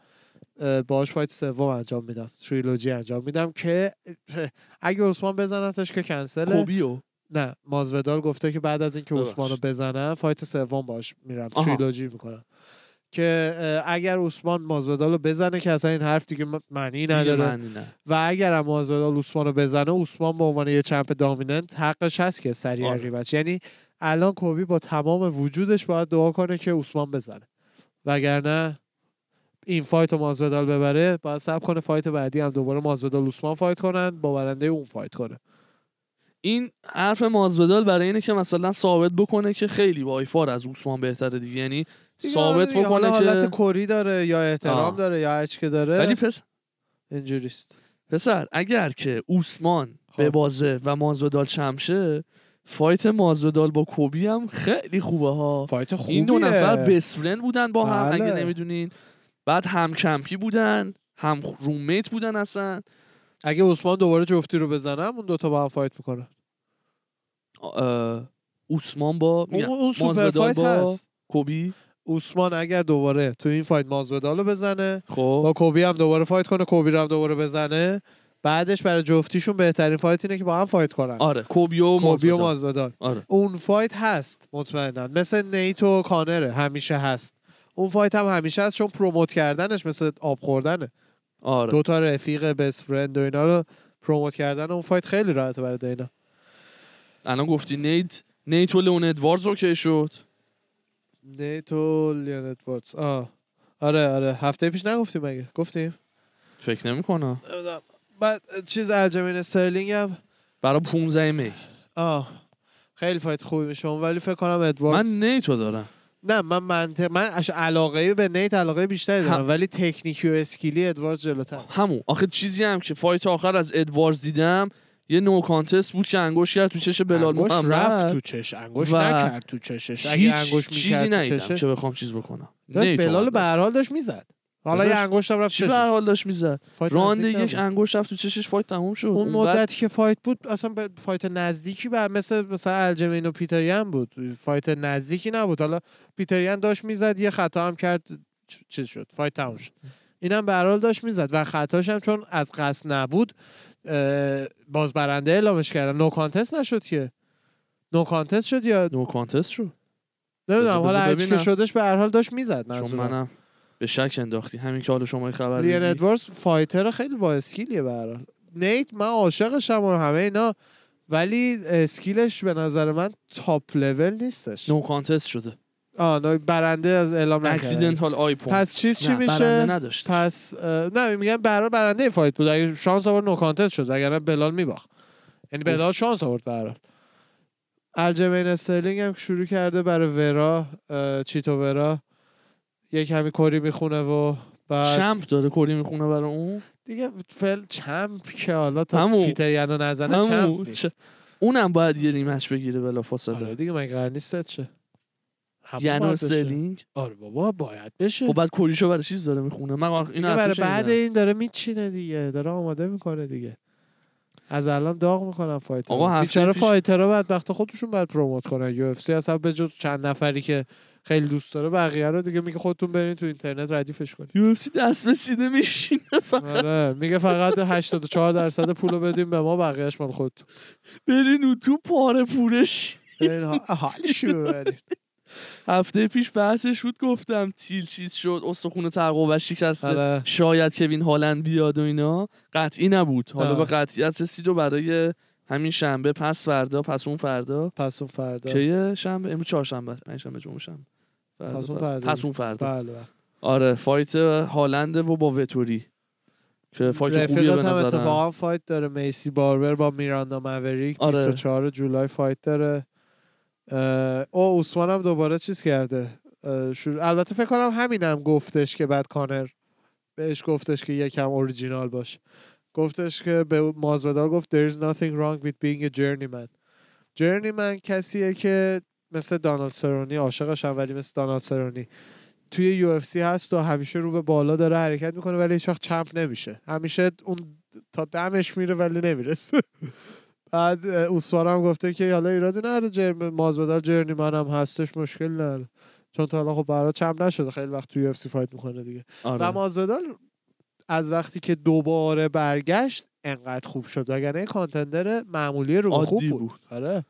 باهاش fight سوم انجام میدم. تریلوجی انجام میدم که (laughs) اگه عثمان بزنتش که کنسله. کولبیو نه مازودال گفته که بعد از اینکه. عثمانو بزنم fight سوم باش میرم. آها. تریلوجی می‌کنم. که اگر عثمان مازودال رو بزنه که اصلا این حرف دیگه معنی نداره. معنی نه. و اگر هم مازودال عثمان رو بزنه عثمان به عنوان یه champ dominant حقش هست که سریع آره. rematch یعنی الان کولبی با تمام وجودش باید دعا کنه که عثمان بزنه. وگرنه این fight رو مازودال ببره باید صبر کنه fight بعدی هم دوباره مازودال عثمان fight کنن با برنده اون fight کنه. این حرف مازودال برای اینه که مثلا ثابت بکنه که خیلی با ایفار از عثمان بهتره دیگه. یعنی ثابت بکنه حالت که کری داره یا احترام آه. داره یا هرچی که داره ولی پس اینجوریست. پسر اگر که اوسمان خب. ببازه و مازودال champ شه fight مازودال با کولبی هم خیلی خوبه ها. fight خوبیه. این دو نفر best friend بودن با هم بله. اگه نمی‌دونین. بعد هم کمپی بودن هم roommate بودن اصلا. اگه عثمان دوباره جفتی رو بزنه اون دوتا با هم fight می‌کنه. اه، اوسمان با اون, super fight با هست. کولبی. عثمان اگر دوباره تو این fight مازودال رو بزنه با خب کولبی هم دوباره fight کنه کولبی رو هم دوباره بزنه بعدش برای جفتیشون بهترین fight اینه که با هم fight کنن. آره کولبی و و مازودال مازودال آره. اون fight هست مطمئنا. مثل نیت و کانره همیشه هست. اون fight هم همیشه هست چون promote کردنش مثل آب خوردنه. آره. دو تا رفیق best friend و اینا رو promote کردن اون fight خیلی راحته برای دینا. الان گفتی نیت نیت و لئون ادواردز OK شد. نیت و لیون ادواردز آه. آره آره. هفته پیش نگفتیم مگه گفتیم. فکر نمی‌کنم. بعد چیز الجمین استرلینگ هم برای 15 می آه. خیلی fight خوبی میشه. ولی فکر کنم ادواردز من نیتو دارم. نه من منطق من علاقه به نیت علاقه بیشتری دارم. هم- ولی تکنیکی و skill ی ادواردز جلوتر. همون. آخه چیزی هم که fight آخر از ادواردز دیدم یه no contest بود که انگوش کرد تو چش بلال انگوش رفت محمد تو چش انگوش و نکرد تو چشش. اگه هیچ انگوش چیزی چشش. که بخوام چیز بکنم. بلال. به هر حال داشت می‌زد. حالا یه انگشت هم رفت چی به هر حال داشت می‌زد؟ fight راند نزدیک یک. انگوش رفت تو چشش fight تموم شد. اون مدتی که fight بود اصلا به fight نزدیکی بر مثل مثلا الجمین و پیتریان بود. fight نزدیکی نبود. حالا پیتریان داشت می‌زد یه خطا هم کرد چیز شد fight تموم شد. اینم به هر حال داشت می‌زد و خطاش هم چون از قصد نبود باز برنده اعلامش کردن no contest نشد که. no contest شد یا no contest شد. نمی‌دونم حالا هرچی که. شدش به هر حال داشت می‌زد چون منم به شک انداختی. همین که حالا شما خبر لیان دیدی. ادواردز fighter خیلی با skill یه به هر حال. نیت من عاشقشم و همه اینا ولی skill ش به نظر من top level نیستش. no contest شده. آه برنده از اعلام accidental eye poke پس چیز چی میشه؟ برنده نداشت پس نه میگم برای برنده این fight بود. اگه شانس آورد no contest شد. اگر نه بلال میباخت. یعنی بلال شانس آورد حال. الجمین استرلینگ هم شروع کرده برای ورا چیتو ورا. یک کمی کری می‌خونه و بعد champ داره کری می‌خونه برای اون؟ دیگه فعلا champ که حالا تا همون. پیتر یانو نزنه همون. champ نیست. اونم باید یه rematch بگیره بلافاصله آره دیگه من قرار نیست چه یعنی باید بشه. استرلینگ آره بابا باید بشه. خب بعد کوریشو برای چیز داره می‌خونه؟ من اینو برای بعد. این داره میچینه دیگه داره آماده می‌کنه دیگه. از الان داغ می‌کنن fighter آقا بیچاره پیش- fighter ها بدبخت خودشون باید promote کنن. UFC اصلا به جز چند نفری که خیلی دوست داره بقیه رو دیگه میگه خودتون برین تو اینترنت ردیفش کنید یو اف سی دست به سینه میشینه آره میگه فقط 84 درصد پولو بدیم به ما بقیهش مال خودتون. برین تو پاره پورش. برین حالشو ببرین. هفته پیش بحثش بود گفتم تیل چیز شد استخونه تقوی شکسته آره. شاید کوین هالند بیاد و اینا. قطعی نبود. حالا. به قطعیت رسید و برای همین شنبه پس فردا پس اون فردا. پس اون فردا. کیه شنبه؟ امروز چهارشنبه پنج شنبه جمعه شنبه. فردا، پس اون فردا. پس اون فردا. بله بله. آره fight هالند و با وتوری. که fight خوبیه به نظرم. اتفاقا fight داره. میسی باربر با میراندا موریک آره. 24 جولای fight داره. او عثمان هم دوباره چیز کرده. شروع... البته فکر کنم همینم گفتش که بعد کانر بهش گفتش که یکم اوریجینال باشه گفتش که به مازودال گفت there is nothing wrong with being a journeyman. Journeyman کسیه که مثل دانالد سرونی عاشقشم ولی مثل دانالد سرونی توی UFC هست و همیشه رو به بالا داره حرکت می‌کنه ولی هیچ وقت champ نمیشه. همیشه اون تا دمش میره ولی نمی‌رسه. بعد اوسوارا هم گفته که حالا ایرادی نداره جرم مازودال journeyman هم هستش مشکل نداره. چون تا حالا خب برای champ نشده خیلی وقت توی UFC fight می‌کنه دیگه. و آره مازودال از وقتی که دوباره برگشت انقدر خوب شد. وگرنه contender معمولی رو خوب بود, بود. آره.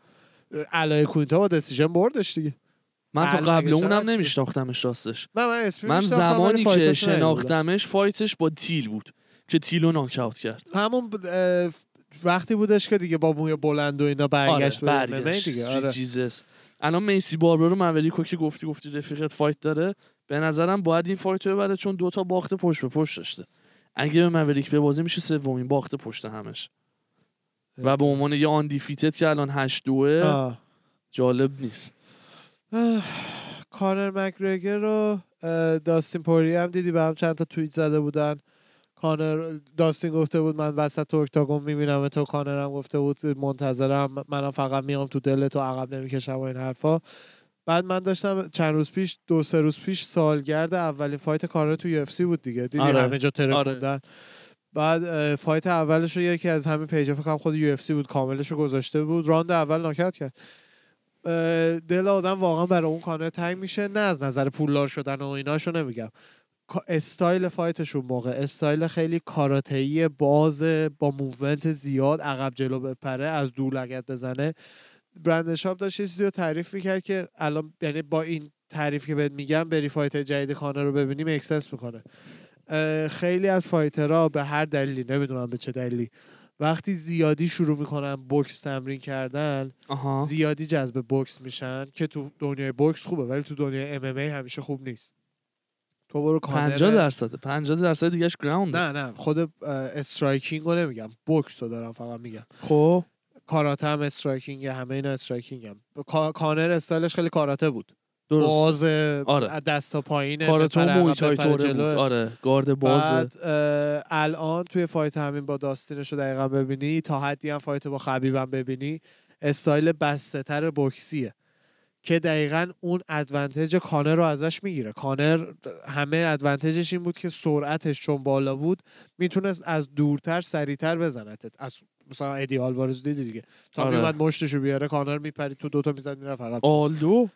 آل آیکوینتا با decision بردش دیگه. من تا بله، قبل اونم نمیشناختمش راستش. من من ولی زمانی که. شناختمش fight ش با تیل بود که تیلو ناکاوت کرد. همون وقتی بودش که دیگه با موی بلند و اینا برگشت آره برگشت. دیگه آره. جیزس الان میسی باربر رو موریکو که گفتی گفتی رفیقت fight داره. به نظرم باید این fight رو ببره چون دوتا باخت پشت به پشت داشته. اگه به موریک ببازه میشه سومین باخت پشت همش. و به عنوان یه undefeated که الان 8 دوه آه. جالب نیست. کانر مکگرگر رو داستین پوری هم دیدی به هم چند تا توییت زده بودن. کانر داستین گفته بود من وسط octagon می‌بینم تو کانر هم گفته بود منتظرم منم فقط میام تو دل تو عقب نمی‌کشم و این حرفا. بعد من داشتم چند روز پیش دو سه روز پیش سالگرد اولین fight کانر تو یو بود دیگه. دیدی آره. همه جا ترک آره. بعد fight اولش رو یکی از همین page ا فکر کنم خود یو بود کاملش رو گذاشته بود. راند اول ناکت کرد. دل آدم واقعا برای اون کانر تنگ میشه نه از نظر پولدار شدن و ایناشو نمیگم. استایل fight شون موقع. استایل خیلی کاراته‌ای باز با movement زیاد عقب جلو بپره از دور leg ت بزنه. برندن شاب داشت یه چیزی رو تعریف می‌کرد که الان یعنی با این تعریف که بهت میگم بری fight جدید کانر رو ببینیم make sense می‌کنه. خیلی از fighter ها به هر دلیلی نمی‌دونم به چه دلیلی وقتی زیادی شروع می‌کنن بوکس تمرین کردن آها. زیادی جذب بوکس میشن که تو دنیای بوکس خوبه ولی تو دنیای MMA همیشه خوب نیست. تو برو کانر 50 درصد 50 درصد دیگهش ground نه نه خود striking رو نمیگم بوکس رو دارم فقط میگم. خب. کاراته هم striking همه اینا striking هم کا- کانر استایلش خیلی کاراته بود. درست. باز آره. دست تا بپره عقب، مویتای توره بود. آره گارد بازه بعد الان توی fight همین با داستینش رو دقیقا ببینی تا حدی هم fight با خبیبم ببینی استایل بسته تر بوکسیه. که دقیقا اون advantage کانر رو ازش می‌گیره. کانر همه advantage ش این بود که سرعتش چون بالا بود می‌تونست از دورتر سریعتر بزنتت. از مثلا ادی آلوارز دیدی دیگه. تا آره. میومد مشتشو بیاره کانر میپرید تو دوتا می‌زد میره فقط آلدو؟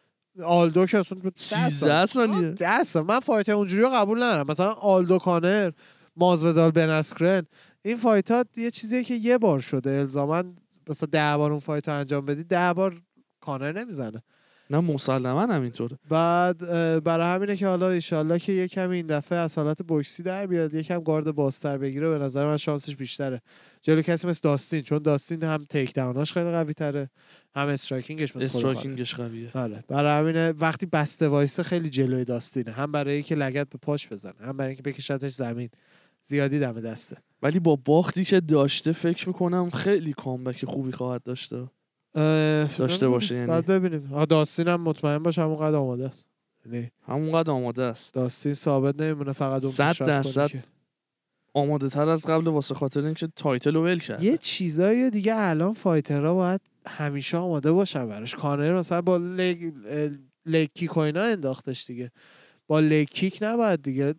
آلدو که اصلا 13 ثانیه دست من fight اونجوری رو قبول ندارم. مثلا آلدو کانر مازودال بن اسکرن این fight ها یه چیزیه که یه بار شده. الزاما مثلا ده بار اون fight ها انجام بدی ده بار کانر نمی‌زنه. نه مسلما همینطوره بعد برای همینه که حالا ایشالله که یه کمی این دفعه از حالت بوکسی در بیاد یکم گارد بازتر بگیره به نظر من شانسش بیشتره. جلو کسی مثل داستین چون داستین هم تیک داوناش خیلی قوی تره هم استرایکینگش مثل خود کانر. استراکینگش قویه. آره. برای همینه وقتی بسته وایسه خیلی جلوی داستینه هم برای اینکه لگت به پاش بزنه هم برای اینکه بکشتش زمین. زیادی دم دسته. ولی با باختی که داشته فکر می‌کنم خیلی کامبک خوبی خواهد داشته. داشته. باشه یعنی. باید ببینیم. داستین هم مطمئن باش همونقدر آماده است. یعنی همونقدر آماده است. داستین ثابت نمیمونه فقط اون صد پیشرفت کنه درصد که. آماده تر از قبل واسه خاطر اینکه title رو ول کرد یه چیزایی دیگه الان fighter ها باید همیشه آماده باشن براش. کانر مثلا با leg, leg kick و اینا انداختش دیگه. با leg kick نباید دیگه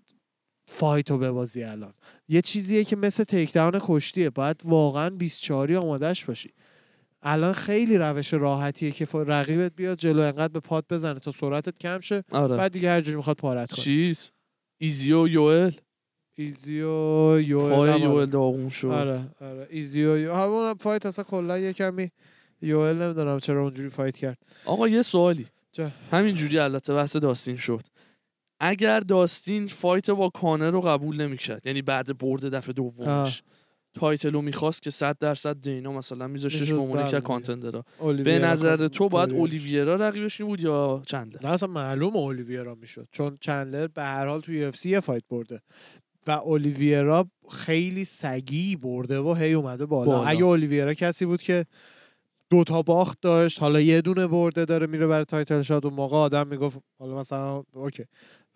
fight و ببازی الان. یه چیزیه که مثل takedown کشتیه. باید واقعا 24 آمادش باشی. الان خیلی روش راحتیه که رقیبت بیاد جلو انقدر به پات بزنه تا سرعتت کم شه. آره. بعد دیگه هر جوری می‌خواد پارت کنه. چیز؟ ایزی و یوئل؟ ایزی و یوئل. پای. یوئل داغون شد. آره آره. ایزی و یو... همون fight اصلا کلا یه کمی یوئل نمی‌دونم چرا اونجوری fight کرد. آقا یه سوالی؟ همینجوری البته بحث داستین شد. اگر داستین fight با کانر رو قبول نمی‌کرد یعنی بعد برد دفعه دومش رو می‌خواست که 100 درصد دینا مثلا میذاشتش به عنوان. contender ا به نظر تو باید اولیویرا. رقیبش بود یا چندلر نه اصلا معلوم اولیویرا می‌شد چون چندلر به هر حال توی UFC یه fight برده و اولیویرا خیلی سگی برده و هی اومده بالا, بالا. اگه اولیویرا کسی بود که دو تا باخت داشت حالا یه دونه برده داره میره برای title shot اون موقع آدم می‌گفت حالا مثلا okay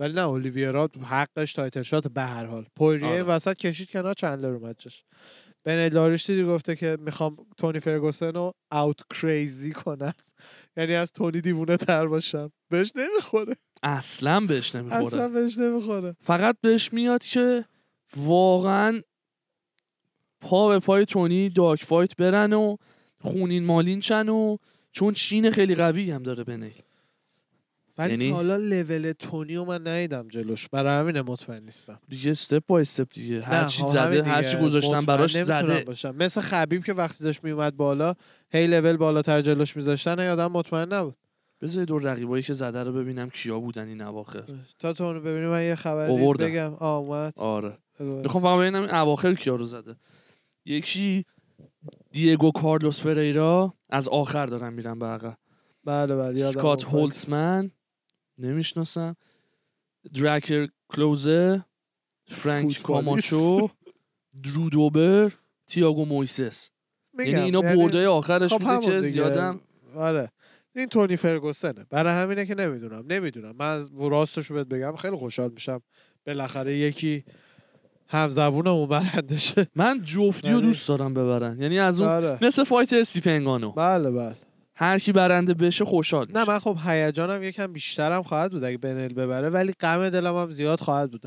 ولی نه اولیویرا حقش title shot به هر حال. پوریه آره. وسط کشید کنار چندلر اومد جاش. بن داریش دیدی گفته که می‌خوام تونی فرگوسن رو out crazy کنم؟ (laughs) یعنی از تونی دیوونه تر باشم. بهش نمی‌خوره. اصلا بهش نمی‌خوره. اصلا بهش نمی‌خوره. فقط بهش میاد که واقعا پا به پای تونی داک فایت برن و خونین مالین چن و چون چین خیلی قوی هم داره بنیل ولی یعنی- حالا لول تونی رو من ندیدم جلوش. برای همین مطمئن نیستم. دیگه استپ با استپ دیگه. هر چی زده هر. چی گذاشتن مطمئن براش زده. باشم. مثل خبیب که وقتی داشت میومد بالا هی لول بالاتر جلوش میذاشتن هی آدم مطمئن نبود. بذار دور رقیبایی که زده رو ببینم کیا بودن این اواخر. تا تو اونو ببینیم من یه خبر. بگم. آه اومد. آره. می‌خوام فقط ببینم این اواخر کیا رو زده. یکی دیگو کارلوس فریرا از آخر دارم میرم به عقب. بله بله یادم سکات. هولتسمن نمی‌شناسم دراکر کلوزه فرانک. کاماچو درو دوبر تییاگو مویسس یعنی اینا یعنی برده آخرش خب بوده که. زیادم آره. این تونی فرگوسنه. برای همینه که نمی‌دونم نمی‌دونم. من راستش بهت بگم خیلی خوشحال میشم. بالاخره یکی هم زبونمون برنده شه من جفتی رو ولی- دوست دارم ببرن. یعنی از اون آره. مثل فایت استیپنگانو بله بله. هر کی برنده بشه خوشحال نه من خب هیجانم یکم بیشترم خواهد بود اگه بنل ببره ولی غم دلم هم زیاد خواهد بود.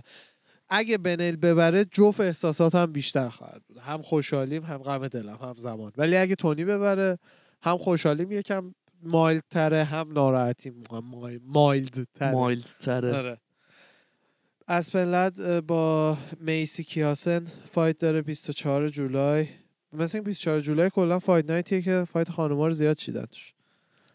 اگه بنل ببره جفت احساساتم بیشتر خواهد بود. هم خوشحالیم هم غم دلم هم زمان. ولی اگه تونی ببره هم خوشحالیم یکم mild تره هم ناراحتیم. mi- mild تره mild تره آره. اسپنلد با میسی کیاسن fight داره 24 جولای. مثل این 24 جولای کلا fight night یه که fight خانوما رو زیاد چیدن توش.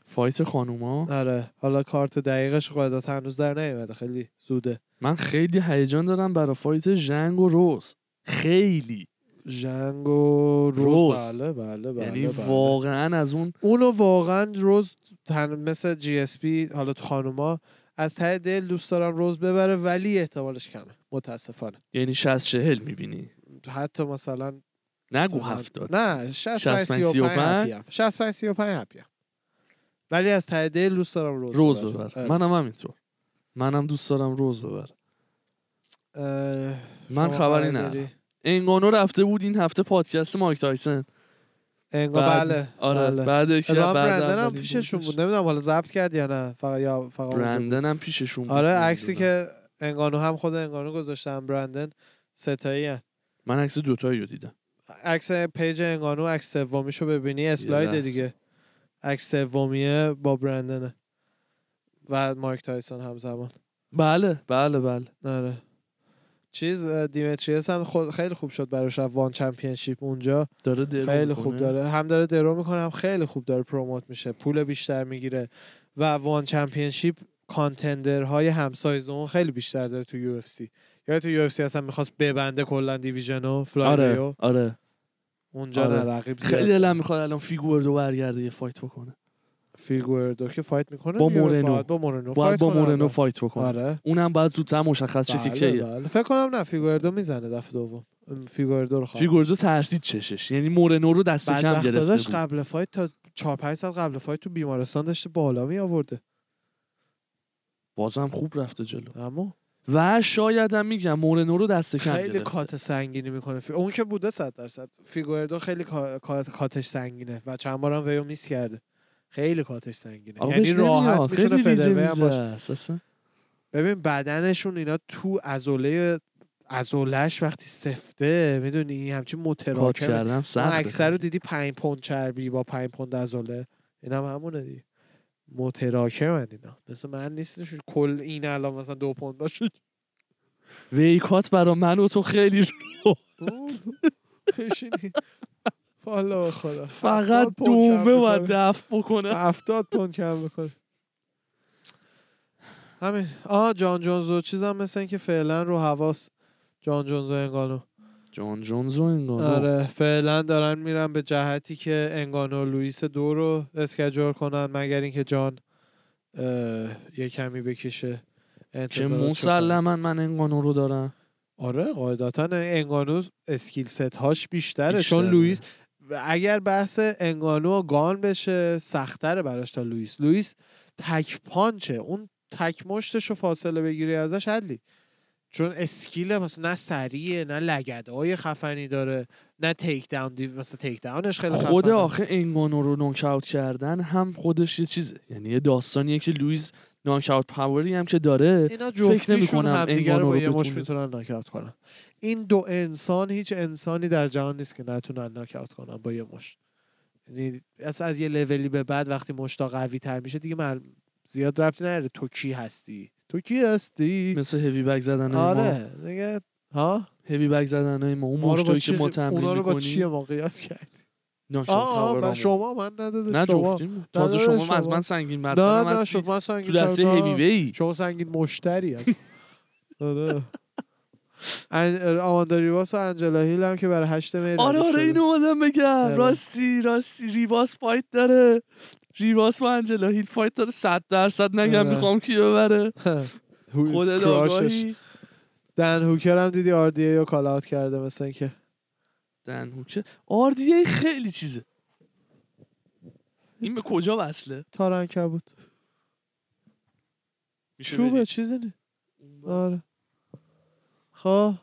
fight خانوما؟ آره. حالا کارت دقیقش قاعدتا هنوز در نیومده. خیلی زوده. من خیلی هیجان دارم برای fight ژنگ و روز. خیلی. ژنگ و روز, روز. بله بله بله یعنی بله. واقعا از اون اونو واقعا روز تن مثل جی اس پی حالا تو خانوما از ته دل دوست دارم روز ببره ولی احتمالش کمه. متاسفانه. یعنی 60 40 می‌بینی. حتی مثلا نگو هفتاد نه 65 65 35 هپیم 65 35 هپیم ولی از ته دل دوست دارم روز روز ببره. ببر آره. منم همینطور منم دوست دارم روز ببر من خبری. داری؟ انگانو رفته بود این هفته پادکست مایک تایسن انگار بعد- بله آره بله. بعد یکی اتفاقا بعد برندن هم پیششون. بود نمی‌دونم حالا ضبط کرد یا نه فقط یا فقط. برندن هم پیششون بود آره. عکسی که انگانو هم خود انگانو گذاشتن برندن ستایی. من عکس دوتایی رو دیدم عکس page انگانو عکس سومیشو ببینی اسلاید. دیگه. عکس سومیه با برندنه. و مایک تایسون همزمان. بله بله بله. آره. چیز دیمتریس هم خود خیلی خوب شد براش رفت One Championship اونجا. داره draw خیلی می‌کنه. خوب داره. هم داره draw می‌کنه هم خیلی خوب داره promote میشه. پول بیشتر می‌گیره. و One Championship contender های هم‌سایز اون خیلی بیشتر داره تو UFC. یا تو UFC اصلا می‌خواست ببنده کلا division و flyweight و آره آره. اونجا آره. رقیب خیلی زیاد دلم می‌خواد الان فیگوردو برگرده یه fight بکنه. فیگوردو که fight می‌کنه با. مورنو. باید با مورنو باید fight با مورنو. fight بکنه. آره. اونم باید زودتر مشخص شه که بله کیه. بله. فکر کنم نه فیگوردو می‌زنه دفعه دوم. فیگوردو رو خواهد فیگوردو ترسید چشش. یعنی مورنو رو دست کم گرفته بود. قبل fight تا 4 5 ساعت قبل فایت تو بیمارستان داشته بالا می آورده بازم خوب رفته جلو. اما و شاید هم میگم مورنو رو دست کم خیلی گرفته. کات سنگینی می‌کنه. فی... اون که بوده 100 درصد. فیگوردو خیلی کا- کا- کاتش سنگینه و چند بارم ویو میس کرده. خیلی کاتش سنگینه. یعنی راحت. می‌تونه فدربی هم باشه. ببین بدنشون اینا تو ازوله ازولش وقتی سفته می‌دونی؟ همچین متراکم. اکثر رو دیدی 5 پوند چربی با 5 پوند ازوله این هم همونه دی متراکمن اینا. مثل من نیستش. کل این الان مثلا دو پوند باشه. ویکات برا من و تو خیلی بشینی. والا خدا. فقط 70 پوند کم دومه می‌کنه. دفع بکنه هفتاد پوند کم بکنه همین. آه جان جونز و چیزم مثل این که فعلا رو حواس. جان جونز و انگانو. جان جونز و انگانو. آره فعلا دارن میرن به جهتی که انگانو لوئیس دو رو schedule کنن مگر اینکه جان یه کمی بکشه. که کنه. مسلما من انگانو رو دارم. آره قاعدتا انگانو skill set هاش بیشتره. چون لوئیس اگر بحث انگانو گان بشه سختره براش تا لوئیس. لوئیس تک پانچه. اون تک مشتش رو فاصله بگیری ازش حلی. چون اسکیل مثلا نه سریعه نه لگدهای خفنی داره نه تیک داون دیو مثلا تیک داونش خیلی خود خفنه. آخه انگانو رو نوکاوت کردن هم خودش یه چیزه یعنی یه داستانیه که لوئیس ناکاوت پاوری هم که داره اینا فکر نمی‌کنم همدیگه رو انگانو با یه مش. می‌تونن ناکاوت کنن این دو انسان هیچ انسانی در جهان نیست که نتونن ناکاوت کنن با یه مش یعنی اصلا از یه لولی به بعد وقتی مشتا قوی تر میشه دیگه من زیاد ربطی نداره تو کی هستی تو کی هستی؟ مثل هیوی بگ زدن ما. آره دیگه ها؟ هیوی بگ زدن های ما. اون ما مشتایی که ما تمرین اونا رو با چیه ما قیاس کردی آه من. شما من نداده نه جفتیم. تازه شما شما. از من سنگین نه نه شما تو سنگین دسته تر- هیوی وی شما سنگین مشتری هست (laughs) آره. ان- آماندا ریواس و انجلا هیل هم که برای هشت می آره آره. اینو اومدم بگم. آره. راستی راستی ریواس فایت داره. ریواس و انجلا هیل فایت داره صد درصد نگم آره. می‌خوام کی ببره. (laughs) خود کراشش. آگاهی؟ دن هوکر هم دیدی آر دی ای رو کال اوت کرده مثل اینکه. دن هوکر آردیه خیلی چیزه. این به کجا وصله؟ تارنکه بود. میشه چوبه. چیزی نی آره. خب.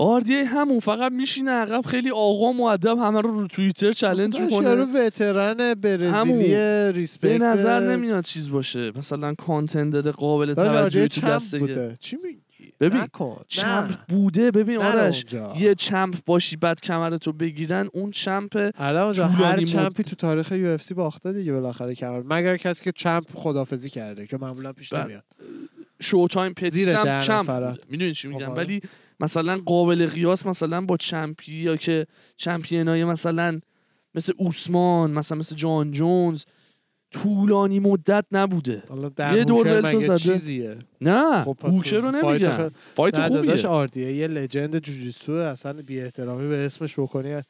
آردیه همون فقط میشینه عقب خیلی آقا مؤدب همه رو رو توییتر چالش داشت یارو می‌کنه وترن برزیلی ریسپکت به نظر نمیاد چیز باشه. مثلا کانتندر قابل توجهی راجع تو دسته بوده. چی میگی؟ ببین، نکن. champ نه. بوده. ببین آرش. یه champ باشی بعد کمرتو بگیرن اون champ الان اونجا هر طولانی مد- champ ی تو تاریخ UFC باخته دیگه بالاخره کمر مگر کسی که champ خدافظی کرده که معمولا پیش بله. نمیاد. Showtime پتیس هم champ می‌دونی چی میگم؟ خب، ولی مثلا قابل قیاس مثلا با champ ی یا که champion ای مثلا مثل اوسمان مثلا مثل جان جونز طولانی مدت نبوده. یه دور مگه زده. چیزیه؟ نه خب هوکر رو فایت نمیگم خ- فایت نه داداش خوبیه آردیه یه لجند جوجیتسو اصلا بی احترامی به اسمش بکنی.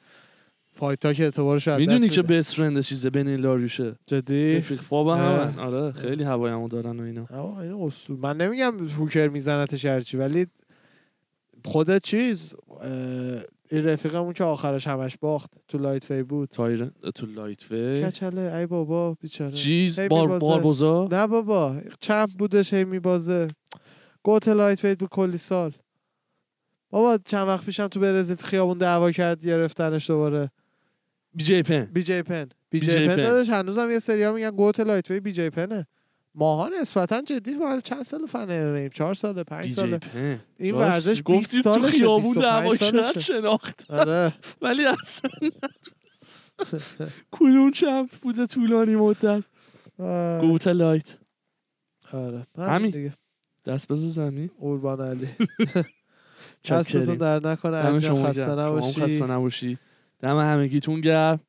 فایت ها که اعتبارش از می‌دونی که. بیست فرند چیزه بین لاریوشه. جدی. همن آره خیلی هوایمو دارن و اینا. آه، این اصول. من نمیگم هوکر میزنتش هرچی ولی خود چیز این رفیقمون که آخرش همش باخت تو لایت فی بود. تایر تو لایت وی؟ کچله ای بابا بیچاره. چیز؟ بار می‌بازه. باربوزا؟ نه بابا چمپ بودش هی میبازه. گوت لایت ویت بود کلی سال. بابا چند وقت پیشم تو برزیل خیابون دعوا کرد گرفتنش دوباره. بی جی پن. بی جی پن. بی BJ جی پن. داداش هنوزم یه سری میگن گوت لایت ویت بی جی پنه. ماها نسبتا جدی مال چند سال فن ام چهار ساله پنج پن این. ورزش 20 گفتی تو خیابون 25 دعوا. شناخت آره. ولی اصلا. کدوم champ بوده طولانی مدت. GOAT light. آره. همین. دست بزن زمین. قربان علی. (laughs) دستتون درد نکنه انجام خسته نباشی. خسته نباشی. دم همگیتون گرم.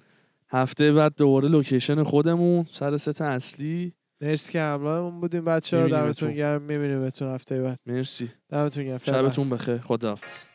هفته بعد دوباره location خودمون سر ست اصلی. مرسی که همراهمون بودیم. بچه ها. دمتون گرم. میبینیمتون هفته بعد. مرسی. دمتون گرم. شبتون بخیر. خداحافظ.